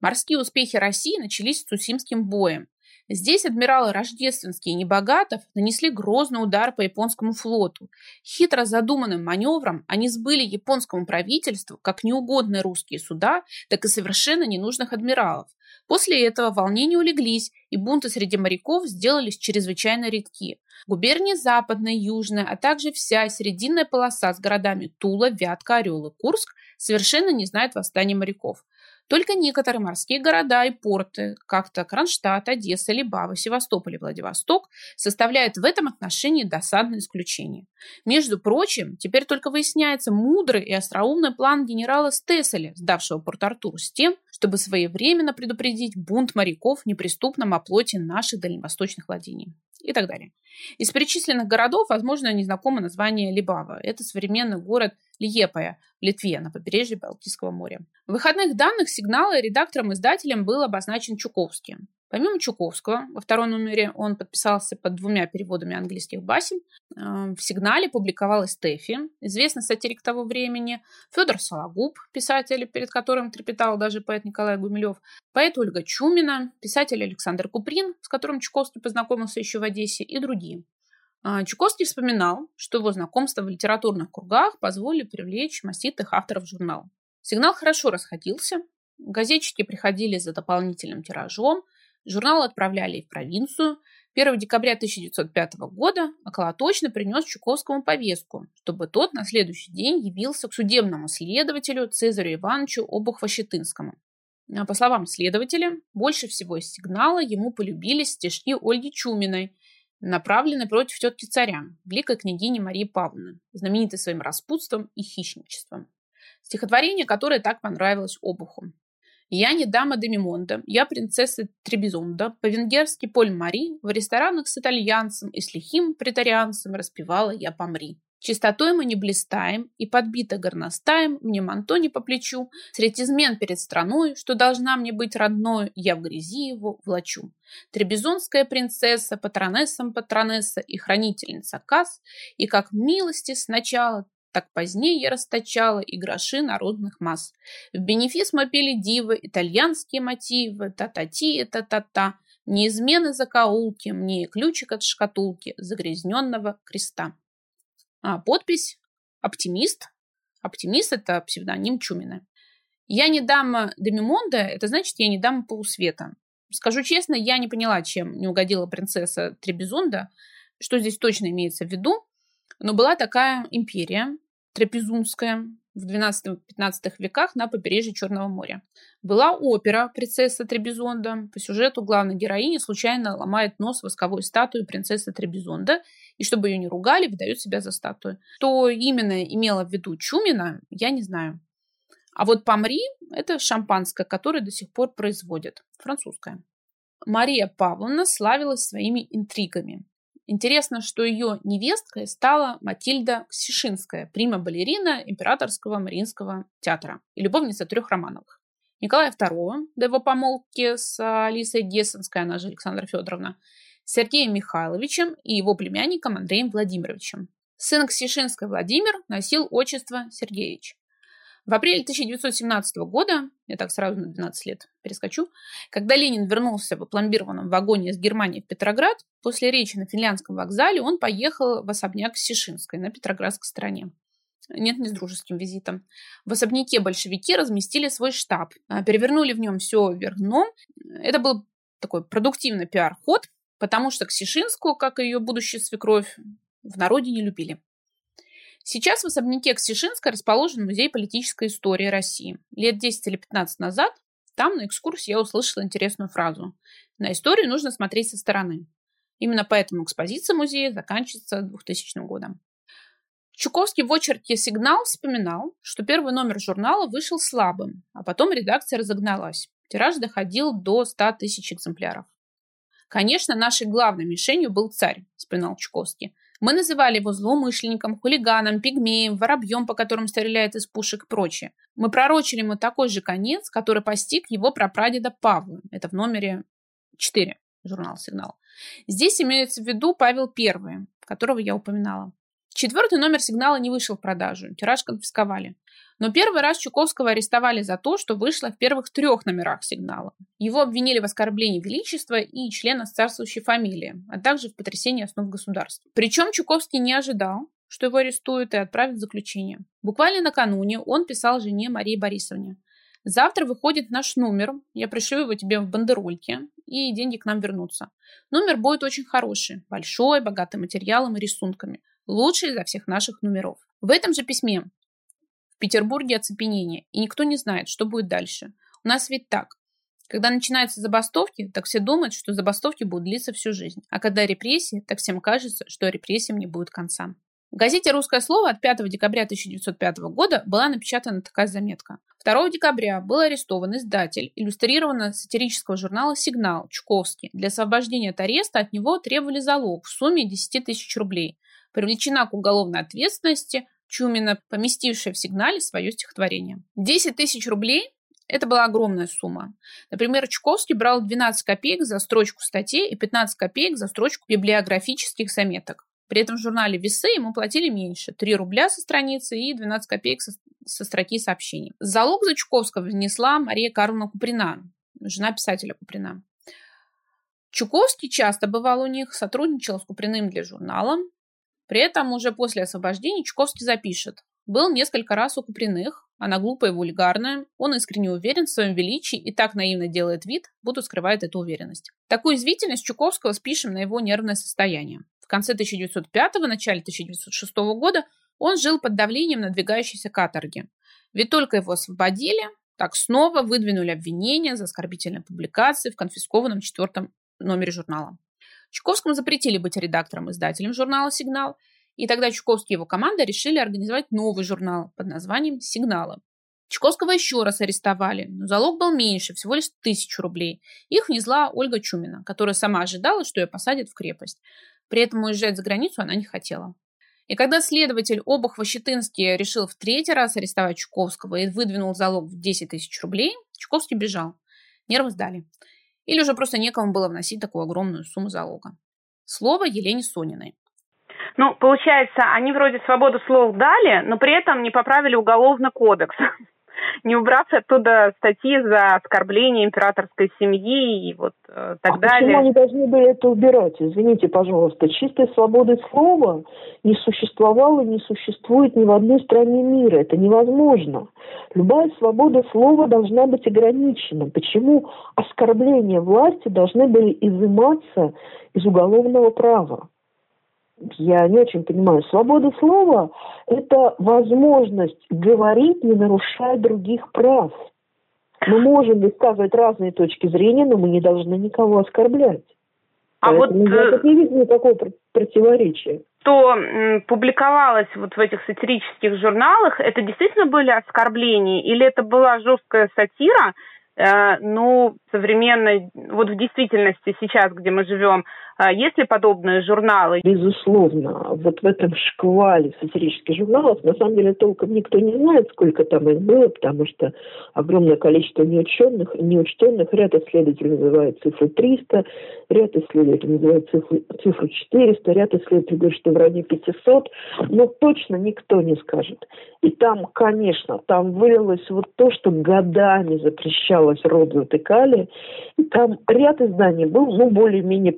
[SPEAKER 1] «Морские успехи России начались с Цусимским боем. Здесь адмиралы Рождественский и Небогатов нанесли грозный удар по японскому флоту. Хитро задуманным маневром они сбыли японскому правительству как неугодные русские суда, так и совершенно ненужных адмиралов. После этого волнения улеглись, и бунты среди моряков сделались чрезвычайно редки. Губернии Западная, Южная, а также вся серединная полоса с городами Тула, Вятка, Орел и Курск совершенно не знают восстания моряков. Только некоторые морские города и порты, как-то Кронштадт, Одесса, Либава, Севастополь и Владивосток, составляют в этом отношении досадное исключение. Между прочим, теперь только выясняется мудрый и остроумный план генерала Стесселя, сдавшего Порт-Артур, с тем, чтобы своевременно предупредить бунт моряков в неприступном оплоте наших дальневосточных владений и так далее. Из перечисленных городов, возможно, незнакомо название Либава. Это современный город Лиепая в Литве на побережье Балтийского моря. В выходных данных сигнала редактором-издателем был обозначен Чуковский. Помимо Чуковского, во втором номере он подписался под двумя переводами английских басен. Э, в сигнале публиковалась Тэфи, известный сатирик того времени, Федор Сологуб, писатель, перед которым трепетал даже поэт Николай Гумилев, поэт Ольга Чумина, писатель Александр Куприн, с которым Чуковский познакомился еще в Одессе, и другие. Э, Чуковский вспоминал, что его знакомство в литературных кругах позволили привлечь маститых авторов журнала. Сигнал хорошо расходился, газетчики приходили за дополнительным тиражом – Журнал отправляли в провинцию. 1 декабря 1905 года околоточно принес Чуковскому повестку, чтобы тот на следующий день явился к судебному следователю Цезарю Ивановичу Обухвощетынскому. А по словам следователя, больше всего из сигнала ему полюбились стишки Ольги Чуминой, направленные против тетки царя, великой княгини Марии Павловны, знаменитой своим распутством и хищничеством. Стихотворение, которое так понравилось Обуху. Я не дама Демимонда, я принцесса Требизонда, по-венгерски Поль Мари, в ресторанах с итальянцем и с лихим претарианцем распевала я помри. Чистотой мы не блистаем, и подбито горностаем, мне манто не по плечу, средь измен перед страной, что должна мне быть родной, я в грязи его влачу. Требизонская принцесса, патронессом патронесса и хранительница касс, и как милости сначала так позднее я расточала и гроши народных масс. В бенефис мы пели дивы, итальянские мотивы, та-та-ти, та-та-та. Неизмены закоулки, мне ключик от шкатулки загрязненного креста. А подпись «Оптимист». Оптимист – это псевдоним Чумина. Я не дама Демимонда, это значит, я не дама полусвета. Скажу честно, я не поняла, чем не угодила принцесса Требизонда, что здесь точно имеется в виду, но была такая империя, трапезунская, в 12-15 веках на побережье Черного моря. Была опера «Принцесса Требизонда». По сюжету главной героини случайно ломает нос восковой статуи принцессы Требизонда, и чтобы ее не ругали, выдает себя за статую. Что именно имела в виду Чумина, я не знаю. А вот «Помри» – это шампанское, которое до сих пор производят, французское. Мария Павловна славилась своими интригами. Интересно, что ее невесткой стала Матильда Ксишинская, прима-балерина Императорского Мариинского театра и любовница трех Романовых. Николая II, до его помолвки с Алисой Гессенской, она же Александра Федоровна, Сергеем Михайловичем и его племянником Андреем Владимировичем. Сын Ксишинской Владимир носил отчество Сергеевич. В апреле 1917 года, я так сразу на 12 лет перескочу, когда Ленин вернулся в опломбированном вагоне из Германии в Петроград, после речи на финляндском вокзале он поехал в особняк Сишинской на Петроградской стороне. Нет, не с дружеским визитом. В особняке большевики разместили свой штаб, а, перевернули в нем все вверх дном. Это был такой продуктивный пиар-ход, потому что Ксишинскую, как и ее будущая свекровь, в народе не любили. Сейчас в особняке Ксишинска расположен музей политической истории России. Лет 10 или 15 назад там на экскурсии я услышала интересную фразу. На историю нужно смотреть со стороны. Именно поэтому экспозиция музея заканчивается 2000 годом. Чуковский в очерке «Сигнал» вспоминал, что первый номер журнала вышел слабым, а потом редакция разогналась. Тираж доходил до 100 тысяч экземпляров. Конечно, нашей главной мишенью был царь, вспоминал Чуковский. Мы называли его злоумышленником, хулиганом, пигмеем, воробьем, по которым стреляет из пушек и прочее. Мы пророчили ему такой же конец, который постиг его прапрадеда Павла. Это в номере 4, журнал «Сигнал». Здесь имеется в виду Павел I, которого я упоминала. Четвертый номер сигнала не вышел в продажу, тираж конфисковали. Но первый раз Чуковского арестовали за то, что вышло в первых трех номерах сигнала. Его обвинили в оскорблении величества и члена царствующей фамилии, а также в потрясении основ государства. Причем Чуковский не ожидал, что его арестуют и отправят в заключение. Буквально накануне он писал жене Марии Борисовне. «Завтра выходит наш номер, я пришлю его тебе в бандерольке, и деньги к нам вернутся. Номер будет очень хороший, большой, богатый материалом и рисунками, лучший из всех наших номеров». В этом же письме Петербурге оцепенение, и никто не знает, что будет дальше. У нас ведь так. Когда начинаются забастовки, так все думают, что забастовки будут длиться всю жизнь. А когда репрессии, так всем кажется, что репрессиям не будет конца. В газете «Русское слово» от 5 декабря 1905 года была напечатана такая заметка. 2 декабря был арестован издатель иллюстрированного сатирического журнала «Сигнал» Чуковский. Для освобождения от ареста от него требовали залог в сумме 10 тысяч рублей. Привлечена к уголовной ответственности Чумина, поместившая в сигнале свое стихотворение. 10 тысяч рублей это была огромная сумма. Например, Чуковский брал 12 копеек за строчку статей и 15 копеек за строчку библиографических заметок. При этом в журнале «Весы» ему платили меньше – 3 рубля со страницы и 12 копеек со, со строки сообщений. Залог за Чуковского внесла Мария Карловна Куприна, жена писателя Куприна. Чуковский часто бывал у них, сотрудничал с Куприным для журнала, при этом уже после освобождения Чуковский запишет. Был несколько раз у Куприных, она глупая и вульгарная, он искренне уверен в своем величии и так наивно делает вид, будто скрывает эту уверенность. Такую извительность Чуковского спишем на его нервное состояние. В конце 1905 начале 1906 года он жил под давлением надвигающейся каторги. Ведь только его освободили, так снова выдвинули обвинения за оскорбительные публикации в конфискованном четвертом номере журнала. Чуковскому запретили быть редактором-издателем журнала «Сигнал», и тогда Чуковский и его команда решили организовать новый журнал под названием «Сигналы». Чуковского еще раз арестовали, но залог был меньше, всего лишь тысячу рублей. Их внесла Ольга Чумина, которая сама ожидала, что ее посадят в крепость. При этом уезжать за границу она не хотела. И когда следователь Обух-Вощетынский решил в третий раз арестовать Чуковского и выдвинул залог в 10 тысяч рублей, Чуковский бежал. Нервы сдали. Или уже просто некому было вносить такую огромную сумму залога. Слово Елене Сониной.
[SPEAKER 2] Ну, получается, они вроде свободу слов дали, но при этом не поправили уголовный кодекс не убрав оттуда статьи за оскорбление императорской семьи и вот э, так
[SPEAKER 3] а
[SPEAKER 2] далее.
[SPEAKER 3] Почему они должны были это убирать? Извините, пожалуйста. Чистой свободы слова не существовало, не существует ни в одной стране мира. Это невозможно. Любая свобода слова должна быть ограничена. Почему оскорбления власти должны были изыматься из уголовного права? Я не очень понимаю. Свобода слова – это возможность говорить, не нарушая других прав. Мы можем высказывать разные точки зрения, но мы не должны никого оскорблять. А Поэтому вот я э, тут не вижу никакого противоречия.
[SPEAKER 2] Что м, публиковалось вот в этих сатирических журналах, это действительно были оскорбления или это была жесткая сатира, Э, ну, современной, вот в действительности сейчас, где мы живем, есть ли подобные журналы?
[SPEAKER 3] Безусловно. Вот в этом шквале сатирических журналов, на самом деле, толком никто не знает, сколько там их было, потому что огромное количество неучтенных, неучтенных, ряд исследователей называет цифру 300, ряд исследователей называет цифру, цифру 400, ряд исследователей говорит, что в районе 500, но точно никто не скажет. И там, конечно, там вылилось вот то, что годами запрещалось род затыкали. И там ряд изданий был, ну, более-менее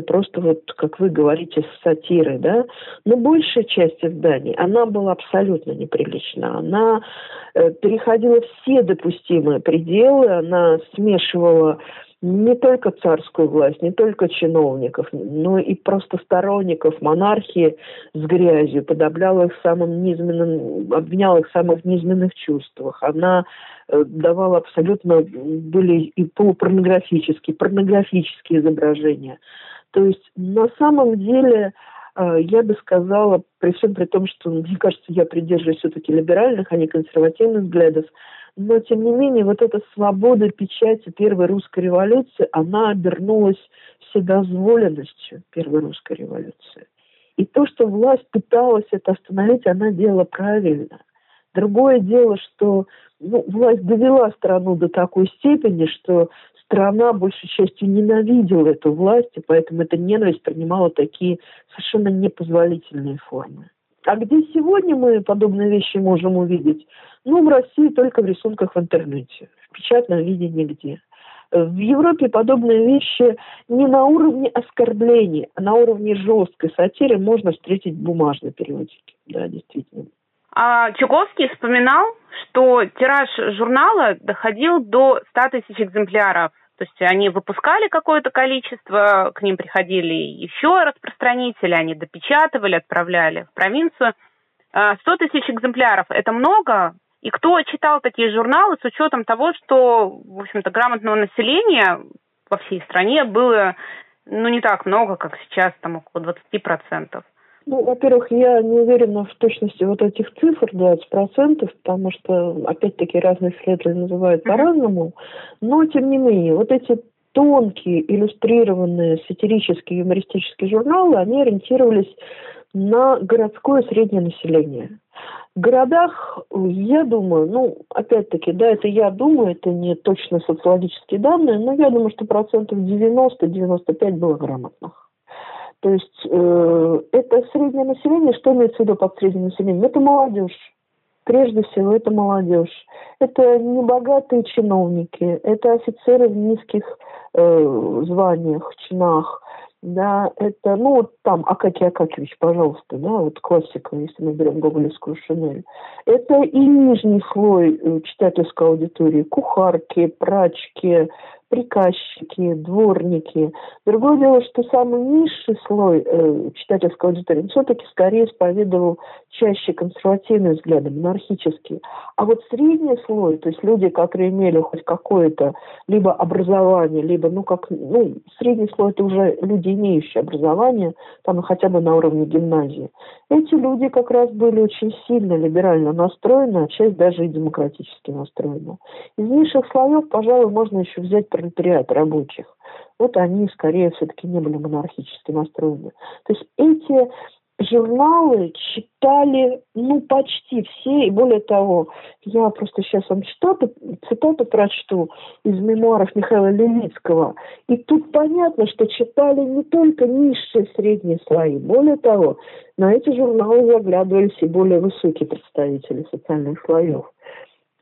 [SPEAKER 3] приличный, просто вот, как вы говорите, с сатирой, да. Но большая часть изданий, она была абсолютно неприлична. Она э, переходила все допустимые пределы, она смешивала не только царскую власть, не только чиновников, но и просто сторонников монархии с грязью, подобляла их самым низменным, обвиняла их в самых низменных чувствах. Она э, давала абсолютно, были и полупорнографические, порнографические изображения. То есть на самом деле э, я бы сказала, при всем при том, что, мне кажется, я придерживаюсь все-таки либеральных, а не консервативных взглядов, но, тем не менее, вот эта свобода печати первой русской революции, она обернулась вседозволенностью первой русской революции. И то, что власть пыталась это остановить, она делала правильно. Другое дело, что ну, власть довела страну до такой степени, что страна большей частью ненавидела эту власть, и поэтому эта ненависть принимала такие совершенно непозволительные формы. А где сегодня мы подобные вещи можем увидеть? Ну, в России только в рисунках в интернете. В печатном виде нигде. В Европе подобные вещи не на уровне оскорбления, а на уровне жесткой сатиры можно встретить в бумажной периодике. Да, действительно.
[SPEAKER 2] А Чуковский вспоминал, что тираж журнала доходил до 100 тысяч экземпляров. То есть они выпускали какое-то количество, к ним приходили еще распространители, они допечатывали, отправляли в провинцию. 100 а, тысяч экземпляров – это много, и кто читал такие журналы с учетом того, что, в общем-то, грамотного населения во всей стране было, ну, не так много, как сейчас, там, около 20%.
[SPEAKER 3] Ну, во-первых, я не уверена в точности вот этих цифр 20%, потому что, опять-таки, разные исследователи называют по-разному. Но, тем не менее, вот эти тонкие, иллюстрированные сатирические, юмористические журналы, они ориентировались на городское среднее население. В городах, я думаю, ну, опять-таки, да, это я думаю, это не точно социологические данные, но я думаю, что процентов 90-95 было грамотных. То есть э, это среднее население, что имеется в виду под средним населением? Это молодежь. Прежде всего, это молодежь. Это небогатые чиновники, это офицеры в низких э, званиях, чинах, да, это, ну, вот там Акакий Акакевич, пожалуйста, да, вот классика, если мы берем гоголевскую шинель. Это и нижний слой э, читательской аудитории, кухарки, прачки, приказчики, дворники. Другое дело, что самый низший слой э, читательской аудитории все-таки скорее исповедовал чаще консервативные взгляды, монархические. А вот средний слой, то есть люди, которые имели хоть какое-то либо образование, либо, ну, как, ну, средний слой – это уже люди, имеющие образование, там хотя бы на уровне гимназии. Эти люди как раз были очень сильно либерально настроены, а часть даже и демократически настроена. Из низших слоев, пожалуй, можно еще взять пролетариат рабочих. Вот они скорее все-таки не были монархически настроены. То есть эти журналы читали, ну, почти все, и более того, я просто сейчас вам цитату, цитату прочту из мемуаров Михаила Левицкого, и тут понятно, что читали не только низшие средние слои, более того, на эти журналы заглядывались и более высокие представители социальных слоев.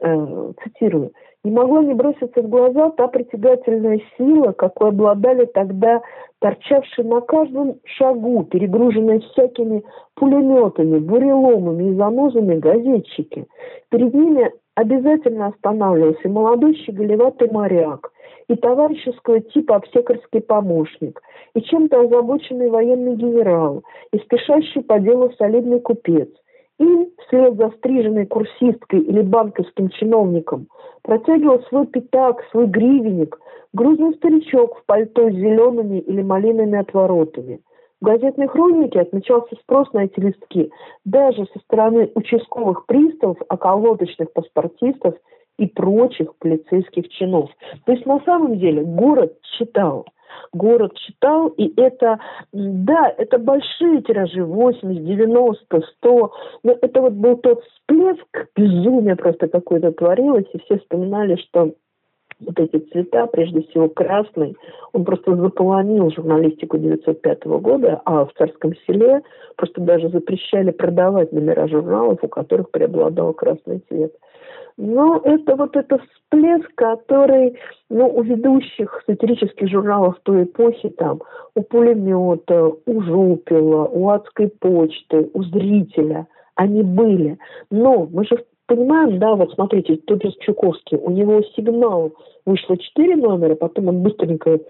[SPEAKER 3] Э, цитирую, не могла не броситься в глаза та притягательная сила, какой обладали тогда торчавшие на каждом шагу, перегруженные всякими пулеметами, буреломами и занозами газетчики. Перед ними обязательно останавливался молодой щеголеватый моряк, и товарищеского типа аптекарский помощник, и чем-то озабоченный военный генерал, и спешащий по делу солидный купец – и вслед за стриженной курсисткой или банковским чиновником протягивал свой пятак, свой гривенник, грузный старичок в пальто с зелеными или малиновыми отворотами. В газетной хронике отмечался спрос на эти листки даже со стороны участковых приставов, околоточных паспортистов и прочих полицейских чинов. То есть на самом деле город читал – город читал, и это, да, это большие тиражи, 80, 90, 100, но это вот был тот всплеск, безумие просто какое-то творилось, и все вспоминали, что вот эти цвета, прежде всего красный, он просто заполонил журналистику 905 года, а в Царском селе просто даже запрещали продавать номера журналов, у которых преобладал красный цвет. Но это вот этот всплеск, который ну, у ведущих сатирических журналов той эпохи, там, у пулемета, у жупила, у адской почты, у зрителя, они были. Но мы же понимаем, да, вот смотрите, тот же Чуковский, у него сигнал вышло четыре номера, потом он быстренько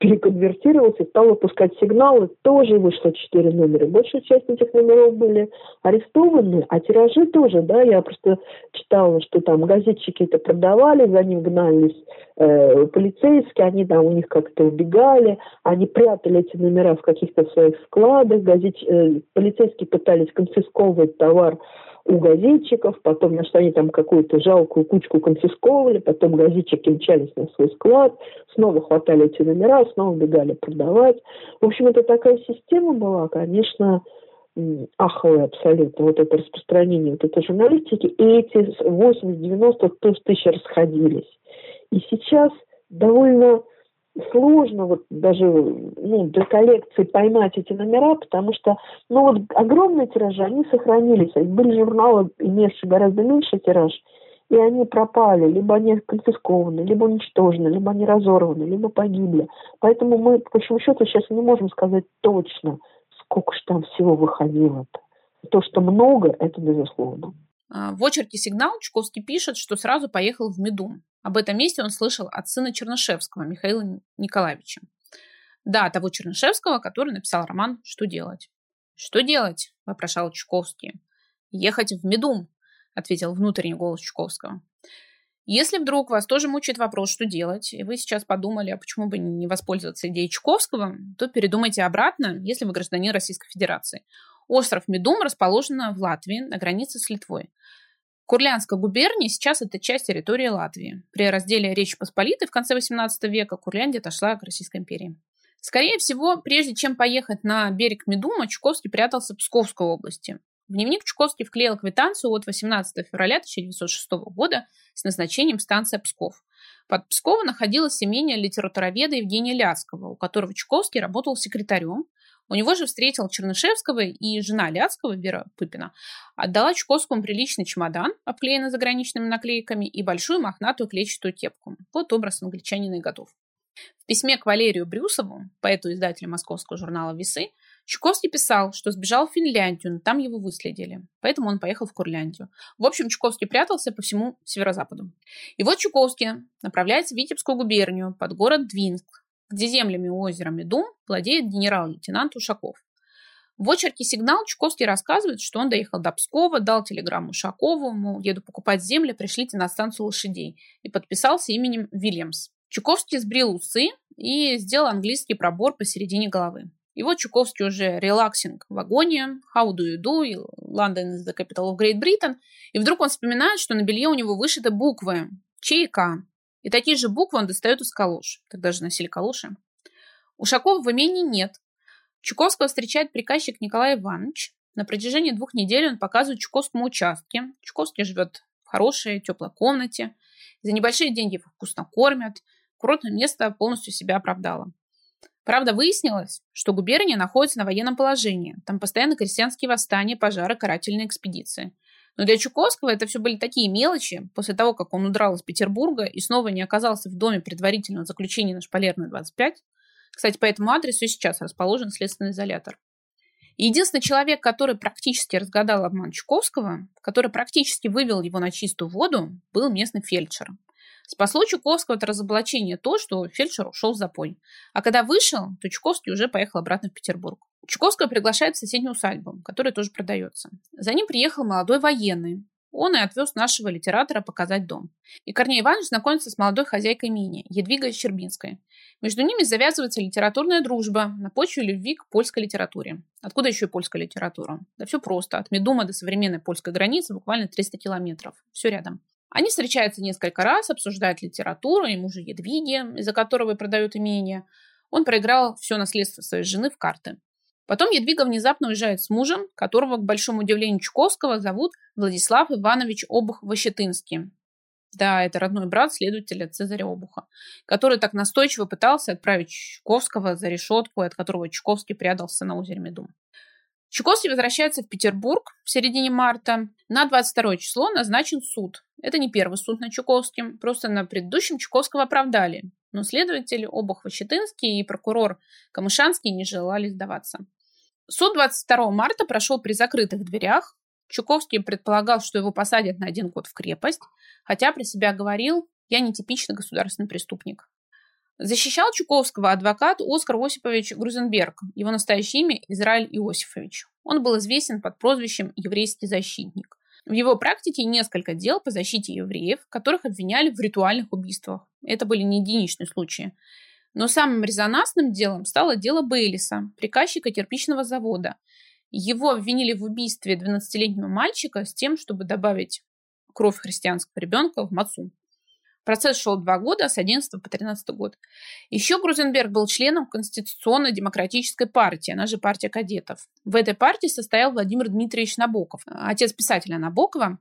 [SPEAKER 3] переконвертировался, стал выпускать сигналы, тоже вышло четыре номера. Большая часть этих номеров были арестованы, а тиражи тоже, да, я просто читала, что там газетчики это продавали, за ним гнались э, полицейские, они там у них как-то убегали, они прятали эти номера в каких-то своих складах, газет, э, полицейские пытались конфисковывать товар у газетчиков, потом, значит, они там какую-то жалкую кучку конфисковывали, потом газетчики мчались на свой склад, снова хватали эти номера, снова бегали продавать. В общем, это такая система была, конечно, аховая абсолютно, вот это распространение вот этой журналистики, и эти 80-90 тысяч расходились. И сейчас довольно сложно вот даже ну, для коллекции поймать эти номера, потому что ну вот огромные тиражи, они сохранились. Были журналы, имевшие гораздо меньше тираж, и они пропали, либо они конфискованы, либо уничтожены, либо они разорваны, либо погибли. Поэтому мы, по большому счету, сейчас не можем сказать точно, сколько же там всего выходило. -то. То, что много, это безусловно.
[SPEAKER 1] А, в очерке «Сигнал» Чуковский пишет, что сразу поехал в Медум. Об этом месте он слышал от сына Чернышевского, Михаила Николаевича. Да, того Чернышевского, который написал роман «Что делать?». «Что делать?» – вопрошал Чуковский. «Ехать в Медум», – ответил внутренний голос Чуковского. Если вдруг вас тоже мучает вопрос, что делать, и вы сейчас подумали, а почему бы не воспользоваться идеей Чуковского, то передумайте обратно, если вы гражданин Российской Федерации. Остров Медум расположен в Латвии, на границе с Литвой. Курлянская губерния сейчас это часть территории Латвии. При разделе Речи Посполитой в конце XVIII века Курляндия отошла к Российской империи. Скорее всего, прежде чем поехать на берег Медума, Чуковский прятался в Псковской области. В дневник Чуковский вклеил квитанцию от 18 февраля 1906 года с назначением станция Псков. Под Псковом находилось имение литературоведа Евгения Ляцкого, у которого Чуковский работал секретарем, у него же встретил Чернышевского и жена Ляцкого, Вера Пыпина, отдала Чуковскому приличный чемодан, обклеенный заграничными наклейками, и большую мохнатую клетчатую кепку. Вот образ англичанина и готов. В письме к Валерию Брюсову, поэту-издателю московского журнала «Весы», Чуковский писал, что сбежал в Финляндию, но там его выследили. Поэтому он поехал в Курляндию. В общем, Чуковский прятался по всему северо-западу. И вот Чуковский направляется в Витебскую губернию под город Двинск, где землями у озера Медум владеет генерал-лейтенант Ушаков. В очерке «Сигнал» Чуковский рассказывает, что он доехал до Пскова, дал телеграмму Ушакову, мол, еду покупать земли, пришлите на станцию лошадей, и подписался именем Вильямс. Чуковский сбрил усы и сделал английский пробор посередине головы. И вот Чуковский уже релаксинг в вагоне, how do you do, London is the capital of Great Britain, и вдруг он вспоминает, что на белье у него вышиты буквы Ч и такие же буквы он достает из калош. Тогда же носили калоши. Ушакова в имении нет. Чуковского встречает приказчик Николай Иванович. На протяжении двух недель он показывает Чуковскому участки. Чуковский живет в хорошей, теплой комнате. За небольшие деньги его вкусно кормят. Курортное место полностью себя оправдало. Правда, выяснилось, что губерния находится на военном положении. Там постоянно крестьянские восстания, пожары, карательные экспедиции. Но для Чуковского это все были такие мелочи. После того, как он удрал из Петербурга и снова не оказался в доме предварительного заключения на Шпалерной 25, кстати, по этому адресу и сейчас расположен следственный изолятор. Единственный человек, который практически разгадал обман Чуковского, который практически вывел его на чистую воду, был местный фельдшер. Спасло Чуковского от разоблачения то, что фельдшер ушел в запой. А когда вышел, то Чуковский уже поехал обратно в Петербург. Чуковского приглашает в соседнюю усадьбу, которая тоже продается. За ним приехал молодой военный. Он и отвез нашего литератора показать дом. И Корней Иванович знакомится с молодой хозяйкой имени, Едвигой Щербинской. Между ними завязывается литературная дружба на почве любви к польской литературе. Откуда еще и польская литература? Да все просто. От Медума до современной польской границы буквально 300 километров. Все рядом. Они встречаются несколько раз, обсуждают литературу, ему же Едвиге, из-за которого и продают имение. Он проиграл все наследство своей жены в карты. Потом Едвига внезапно уезжает с мужем, которого, к большому удивлению Чуковского, зовут Владислав Иванович Обух-Ващетынский. Да, это родной брат следователя Цезаря Обуха, который так настойчиво пытался отправить Чуковского за решетку, от которого Чуковский прятался на озере Медум. Чуковский возвращается в Петербург в середине марта. На 22 число назначен суд. Это не первый суд над Чуковским, просто на предыдущем Чуковского оправдали. Но следователи Обух Ващетынский и прокурор Камышанский не желали сдаваться. Суд 22 марта прошел при закрытых дверях. Чуковский предполагал, что его посадят на один год в крепость, хотя при себя говорил, я не типичный государственный преступник. Защищал Чуковского адвокат Оскар Осипович Грузенберг, его настоящее имя Израиль Иосифович. Он был известен под прозвищем «еврейский защитник». В его практике несколько дел по защите евреев, которых обвиняли в ритуальных убийствах. Это были не единичные случаи. Но самым резонансным делом стало дело Бейлиса, приказчика кирпичного завода. Его обвинили в убийстве 12-летнего мальчика с тем, чтобы добавить кровь христианского ребенка в мацу. Процесс шел два года, с 11 по 13 год. Еще Грузенберг был членом Конституционной демократической партии, она же партия кадетов. В этой партии состоял Владимир Дмитриевич Набоков, отец писателя Набокова,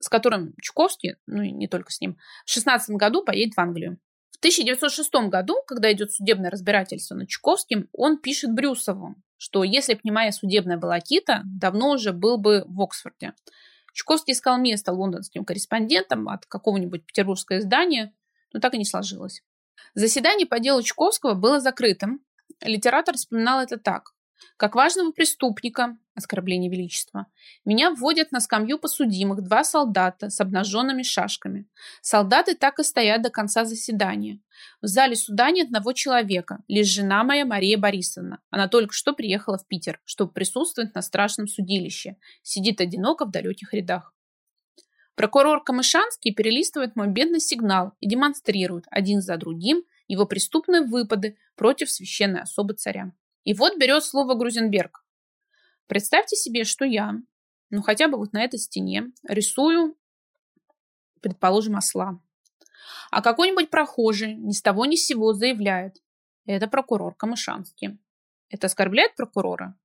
[SPEAKER 1] с которым Чуковский, ну и не только с ним, в 16 году поедет в Англию. В 1906 году, когда идет судебное разбирательство над Чуковским, он пишет Брюсову, что если бы не моя судебная волокита, давно уже был бы в Оксфорде. Чуковский искал место лондонским корреспондентом от какого-нибудь петербургского издания, но так и не сложилось. Заседание по делу Чуковского было закрытым. Литератор вспоминал это так. Как важного преступника, оскорбление величества, меня вводят на скамью посудимых два солдата с обнаженными шашками. Солдаты так и стоят до конца заседания. В зале суда нет одного человека, лишь жена моя Мария Борисовна. Она только что приехала в Питер, чтобы присутствовать на страшном судилище. Сидит одиноко в далеких рядах. Прокурор Камышанский перелистывает мой бедный сигнал и демонстрирует один за другим его преступные выпады против священной особы царя. И вот берет слово Грузенберг. Представьте себе, что я, ну хотя бы вот на этой стене, рисую, предположим, осла. А какой-нибудь прохожий ни с того ни с сего заявляет, это прокурор Камышанский. Это оскорбляет прокурора?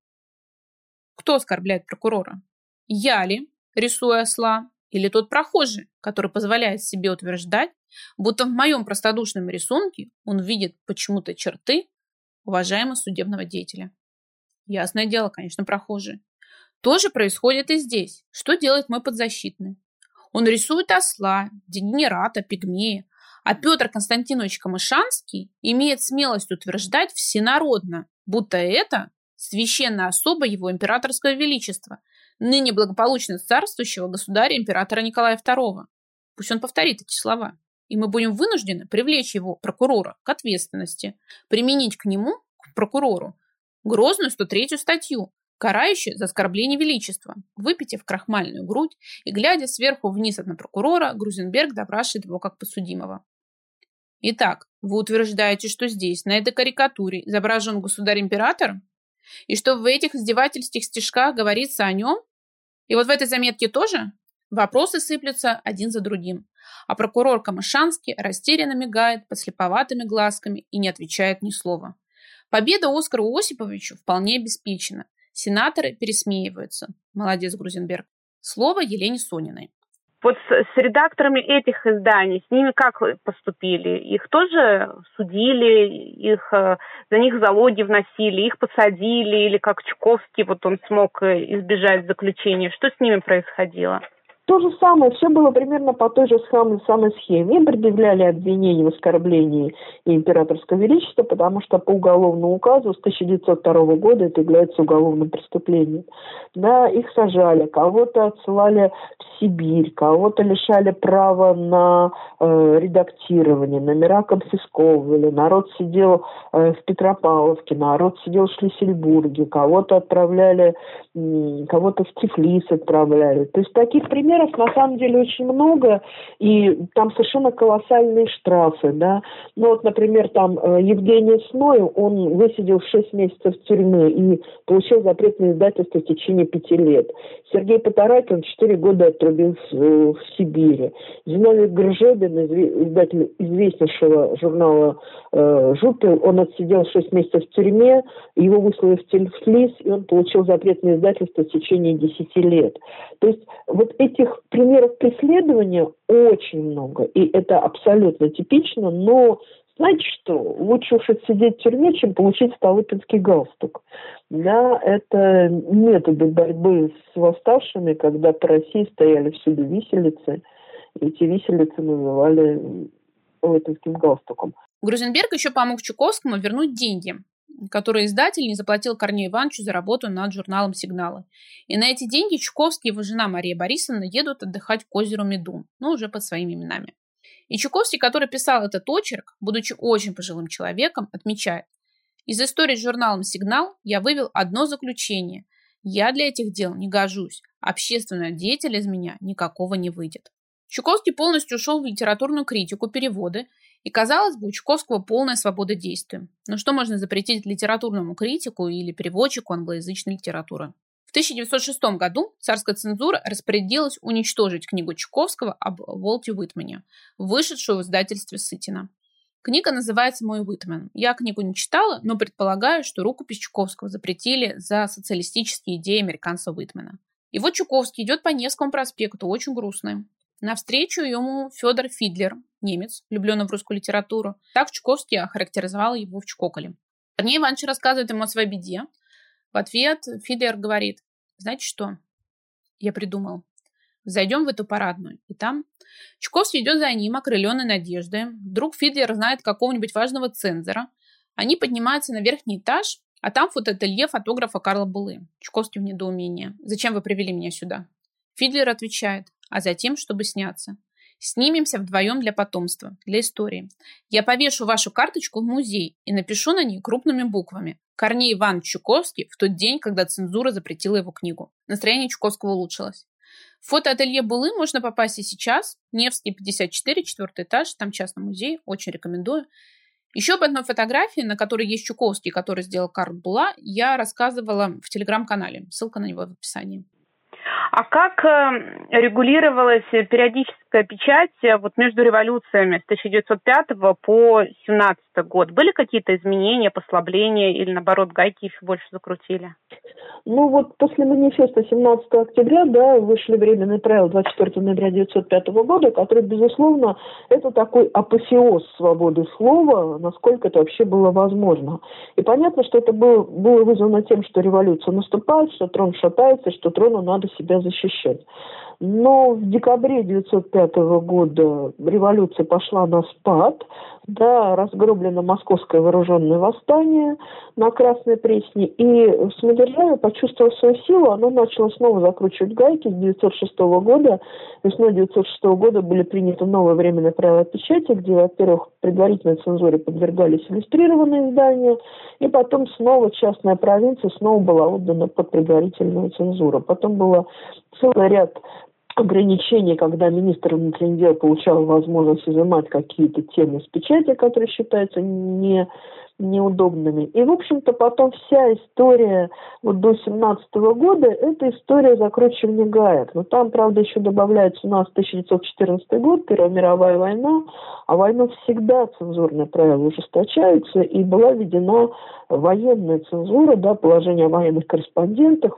[SPEAKER 1] Кто оскорбляет прокурора? Я ли, рисуя осла, или тот прохожий, который позволяет себе утверждать, будто в моем простодушном рисунке он видит почему-то черты, уважаемого судебного деятеля. Ясное дело, конечно, прохожие. То же происходит и здесь. Что делает мой подзащитный? Он рисует осла, дегенерата, пигмея, а Петр Константинович Камышанский имеет смелость утверждать всенародно, будто это священная особа его императорского величества, ныне благополучно царствующего государя императора Николая II. Пусть он повторит эти слова и мы будем вынуждены привлечь его, прокурора, к ответственности, применить к нему, к прокурору, грозную 103 статью, карающую за оскорбление величества. Выпитив крахмальную грудь и глядя сверху вниз на прокурора, Грузенберг допрашивает его как подсудимого. Итак, вы утверждаете, что здесь, на этой карикатуре, изображен государь-император? И что в этих издевательских стишках говорится о нем? И вот в этой заметке тоже? Вопросы сыплются один за другим. А прокурор Камышанский растерянно мигает под слеповатыми глазками и не отвечает ни слова. Победа Оскару Осиповичу вполне обеспечена. Сенаторы пересмеиваются. Молодец, Грузенберг. Слово Елене Сониной.
[SPEAKER 2] Вот с, с редакторами этих изданий, с ними как поступили? Их тоже судили, их, э, за них залоги вносили, их посадили, или как Чуковский, вот он смог э, избежать заключения. Что с ними происходило?
[SPEAKER 3] То же самое, все было примерно по той же самой, самой схеме. Им предъявляли обвинения в оскорблении императорского величества, потому что по уголовному указу с 1902 года это является уголовным преступлением. Да, их сажали, кого-то отсылали в Сибирь, кого-то лишали права на э, редактирование, номера конфисковывали, народ сидел э, в Петропавловке, народ сидел в Шлиссельбурге, кого-то отправляли, э, кого-то в Тифлис отправляли. То есть таких примеров примеров на самом деле очень много, и там совершенно колоссальные штрафы, да. Ну вот, например, там э, Евгений Сной, он высидел 6 месяцев в тюрьме и получил запрет на издательство в течение пяти лет. Сергей Потаракин 4 года отрубил в, в Сибири. Зиновий Гржебин, издатель известнейшего журнала э, «Жупел», он отсидел 6 месяцев в тюрьме, его выслали в Тельфлис, и он получил запрет на издательство в течение 10 лет. То есть вот этих Таких примеров преследования очень много, и это абсолютно типично, но знаете что, лучше уж сидеть в тюрьме, чем получить Столыпинский галстук. Да, это методы борьбы с восставшими, когда по России стояли всюду виселицы, и эти виселицы называли Столыпинским галстуком.
[SPEAKER 1] Грузенберг еще помог Чуковскому вернуть деньги, который издатель не заплатил Корнею Ивановичу за работу над журналом «Сигналы». И на эти деньги Чуковский и его жена Мария Борисовна едут отдыхать к озеру Медун, но уже под своими именами. И Чуковский, который писал этот очерк, будучи очень пожилым человеком, отмечает, из истории с журналом «Сигнал» я вывел одно заключение. Я для этих дел не гожусь. Общественного деятеля из меня никакого не выйдет. Чуковский полностью ушел в литературную критику, переводы и, казалось бы, у Чуковского полная свобода действия. Но что можно запретить литературному критику или переводчику англоязычной литературы? В 1906 году царская цензура распорядилась уничтожить книгу Чуковского об Волте Уитмане, вышедшую в издательстве Сытина. Книга называется «Мой Уитмен». Я книгу не читала, но предполагаю, что рукопись Чуковского запретили за социалистические идеи американца Уитмена. И вот Чуковский идет по Невскому проспекту, очень грустный. Навстречу ему Федор Фидлер, немец, влюбленный в русскую литературу. Так Чуковский охарактеризовал его в Чкоколе. Корней Иванович рассказывает ему о своей беде. В ответ Фидлер говорит, знаете что, я придумал. Зайдем в эту парадную, и там Чуковский идет за ним, окрыленный надеждой. Вдруг Фидлер знает какого-нибудь важного цензора. Они поднимаются на верхний этаж, а там фотоателье фотографа Карла Булы. Чуковский в недоумении. «Зачем вы привели меня сюда?» Фидлер отвечает, а затем, чтобы сняться. Снимемся вдвоем для потомства, для истории. Я повешу вашу карточку в музей и напишу на ней крупными буквами. Корней Иван Чуковский в тот день, когда цензура запретила его книгу. Настроение Чуковского улучшилось. В фотоателье Булы можно попасть и сейчас. Невский, 54, четвертый этаж, там частный музей, очень рекомендую. Еще об одной фотографии, на которой есть Чуковский, который сделал Карл Була, я рассказывала в телеграм-канале. Ссылка на него в описании.
[SPEAKER 2] А как э, регулировалась периодическая печать э, вот между революциями с 1905 по 17 год? Были какие-то изменения, послабления или наоборот гайки еще больше закрутили?
[SPEAKER 3] Ну вот после манифеста 17 октября, да, вышли временные правила 24 ноября 1905 года, которые, безусловно, это такой апофеоз свободы слова, насколько это вообще было возможно. И понятно, что это было, было вызвано тем, что революция наступает, что трон шатается, что трону надо себя защищать. Но в декабре 1905 года революция пошла на спад, да, разгроблено московское вооруженное восстание на Красной Пресне, и Самодержавие, почувствовав свою силу, оно начало снова закручивать гайки с 1906 года. Весной 1906 года были приняты новые временные правила печати, где, во-первых, предварительной цензуре подвергались иллюстрированные издания, и потом снова частная провинция снова была отдана под предварительную цензуру. Потом было целый ряд ограничений, когда министр внутренних дел получал возможность изымать какие-то темы с печати, которые считаются не неудобными. И, в общем-то, потом вся история вот до 17 года – это история закручивания гаек. Но там, правда, еще добавляется у нас 1914 год, Первая мировая война, а войну всегда цензурные правила ужесточаются, и была введена военная цензура, да, положение о военных корреспондентах,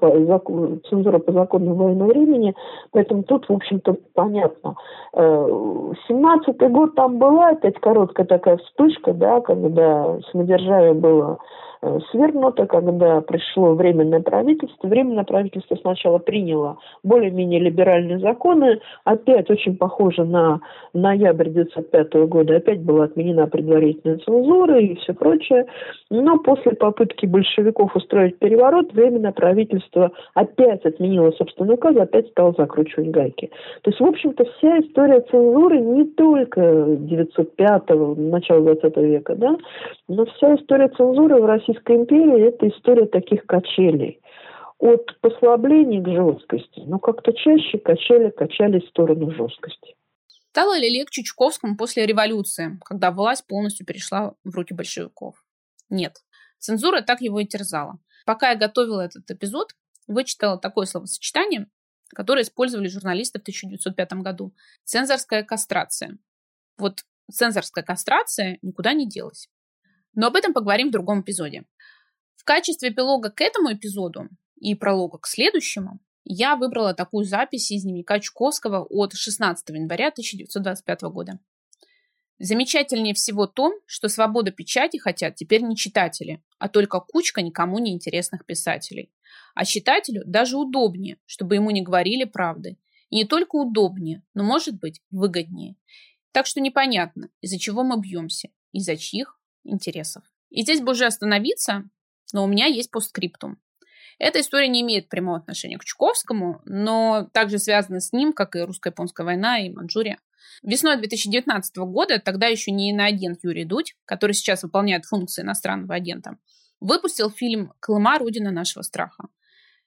[SPEAKER 3] цензура по закону военного времени, поэтому тут, в общем-то, понятно. 17 э, год там была опять короткая такая вспышка, да, когда самодержавие было Э, свергнуто, когда пришло Временное правительство. Временное правительство сначала приняло более-менее либеральные законы, опять очень похоже на ноябрь 1905 года, опять была отменена предварительная цензура и все прочее. Но после попытки большевиков устроить переворот, Временное правительство опять отменило собственный указ, опять стало закручивать гайки. То есть, в общем-то, вся история цензуры не только 905-го, начала 20 века, да, но вся история цензуры в России Российской империи это история таких качелей. От послаблений к жесткости, но как-то чаще качели, качали в сторону жесткости.
[SPEAKER 1] Стало ли легче Чуковскому после революции, когда власть полностью перешла в руки большевиков? Нет. Цензура так его и терзала. Пока я готовила этот эпизод, вычитала такое словосочетание, которое использовали журналисты в 1905 году. Цензорская кастрация. Вот цензорская кастрация никуда не делась. Но об этом поговорим в другом эпизоде. В качестве эпилога к этому эпизоду и пролога к следующему я выбрала такую запись из дневника Чуковского от 16 января 1925 года. Замечательнее всего то, что свобода печати хотят теперь не читатели, а только кучка никому не интересных писателей. А читателю даже удобнее, чтобы ему не говорили правды. И не только удобнее, но, может быть, выгоднее. Так что непонятно, из-за чего мы бьемся, из-за чьих интересов. И здесь бы уже остановиться, но у меня есть постскриптум. Эта история не имеет прямого отношения к Чуковскому, но также связана с ним, как и русско-японская война и Манчжурия. Весной 2019 года, тогда еще не иноагент Юрий Дудь, который сейчас выполняет функции иностранного агента, выпустил фильм «Колыма. Родина нашего страха».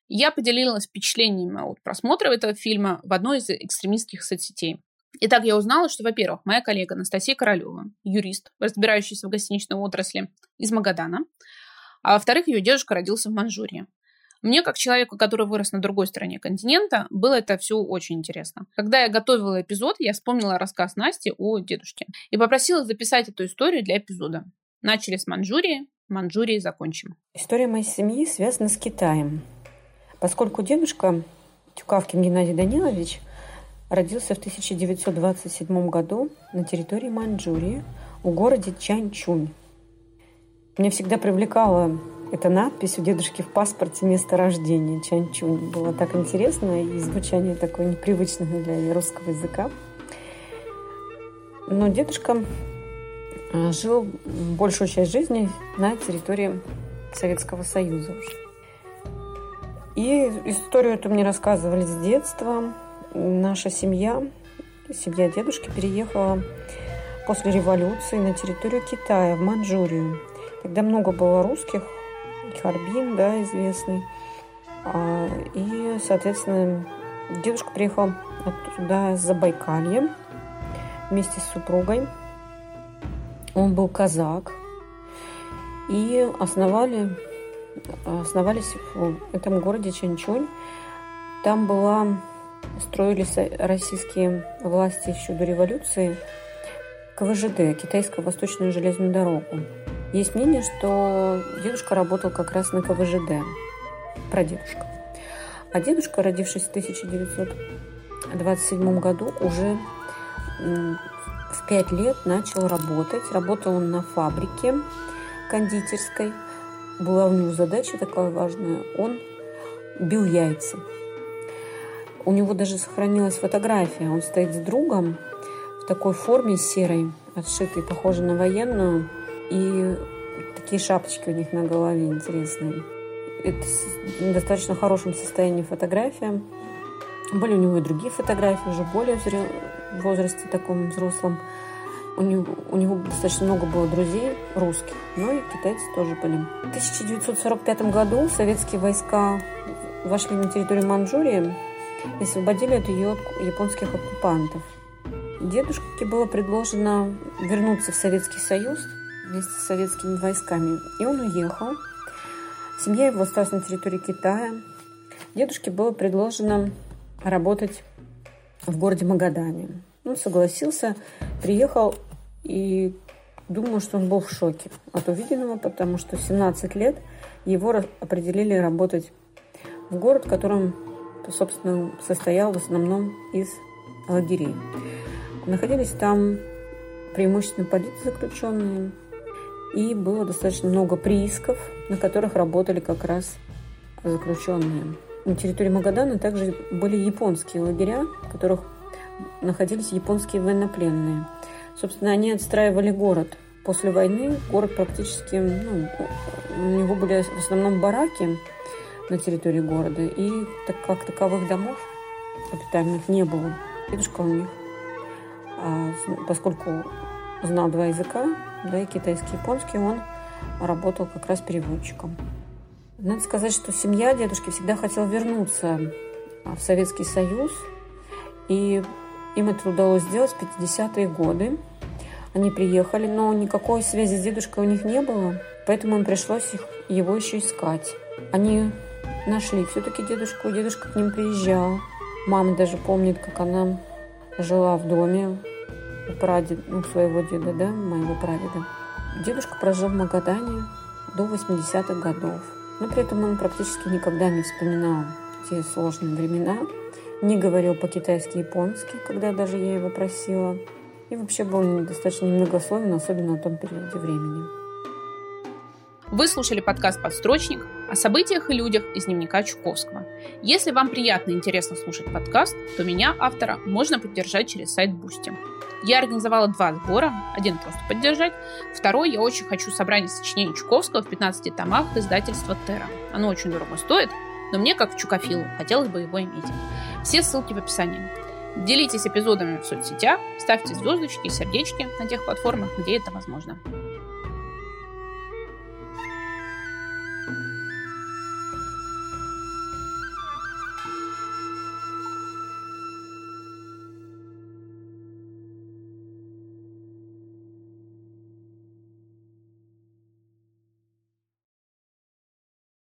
[SPEAKER 1] Я поделилась впечатлениями от просмотра этого фильма в одной из экстремистских соцсетей. Итак, я узнала, что, во-первых, моя коллега Анастасия Королева, юрист, разбирающийся в гостиничной отрасли из Магадана, а во-вторых, ее дедушка родился в Манчжурии. Мне, как человеку, который вырос на другой стороне континента, было это все очень интересно. Когда я готовила эпизод, я вспомнила рассказ Насти о дедушке и попросила записать эту историю для эпизода. Начали с Манчжурии, Манчжурии закончим.
[SPEAKER 4] История моей семьи связана с Китаем. Поскольку дедушка Тюкавкин Геннадий Данилович – родился в 1927 году на территории Маньчжурии в городе Чанчунь. Меня всегда привлекала эта надпись у дедушки в паспорте место рождения Чанчунь. Было так интересно и звучание такое непривычное для русского языка. Но дедушка а, жил большую часть жизни на территории Советского Союза. И историю эту мне рассказывали с детства. Наша семья, семья дедушки, переехала после революции на территорию Китая, в Манчжурию. Тогда много было русских, Харбин, да, известный. А, и, соответственно, дедушка приехал оттуда с Забайкалья вместе с супругой. Он был казак. И основали, основались в этом городе Чанчунь. Там была, строились российские власти еще до революции КВЖД, Китайскую Восточную железную дорогу. Есть мнение, что дедушка работал как раз на КВЖД, прадедушка. А дедушка, родившись в 1927 году, уже в пять лет начал работать. Работал он на фабрике кондитерской. Была у него задача такая важная. Он бил яйца. У него даже сохранилась фотография. Он стоит с другом в такой форме серой, отшитой, похожей на военную. И такие шапочки у них на голове интересные. Это в достаточно хорошем состоянии фотография. Были у него и другие фотографии, уже более в возрасте таком взрослом. У него, у него достаточно много было друзей русских, но и китайцы тоже были. В 1945 году советские войска вошли на территорию Манчжурии и освободили от ее японских оккупантов. Дедушке было предложено вернуться в Советский Союз вместе с советскими войсками. И он уехал. Семья его осталась на территории Китая. Дедушке было предложено работать в городе Магадане. Он согласился, приехал и думаю, что он был в шоке от увиденного, потому что в 17 лет его определили работать в город, которым, собственно, состоял в основном из лагерей. Находились там преимущественно политзаключенные, и было достаточно много приисков, на которых работали как раз заключенные. На территории Магадана также были японские лагеря, в которых находились японские военнопленные. Собственно, они отстраивали город. После войны город практически, ну, у него были в основном бараки на территории города, и так как таковых домов обитаемых не было. Дедушка у них, а, поскольку знал два языка, да, и китайский, и японский, он работал как раз переводчиком. Надо сказать, что семья дедушки всегда хотела вернуться в Советский Союз, и им это удалось сделать в 50-е годы. Они приехали, но никакой связи с дедушкой у них не было, поэтому им пришлось их, его еще искать. Они нашли все-таки дедушку, дедушка к ним приезжал. Мама даже помнит, как она жила в доме у прадеда, ну, своего деда, да, моего прадеда. Дедушка прожил в Магадане до 80-х годов. Но при этом он практически никогда не вспоминал те сложные времена, не говорил по-китайски японски, когда даже я его просила. И вообще был достаточно немногословен, особенно на том периоде времени.
[SPEAKER 1] Вы слушали подкаст «Подстрочник» о событиях и людях из дневника Чуковского. Если вам приятно и интересно слушать подкаст, то меня, автора, можно поддержать через сайт Boosty. Я организовала два сбора. Один просто поддержать. Второй я очень хочу собрание сочинений Чуковского в 15 томах издательства Терра. Оно очень дорого стоит, но мне, как чукофилу, хотелось бы его иметь. Все ссылки в описании. Делитесь эпизодами в соцсетях, ставьте звездочки и сердечки на тех платформах, где это возможно.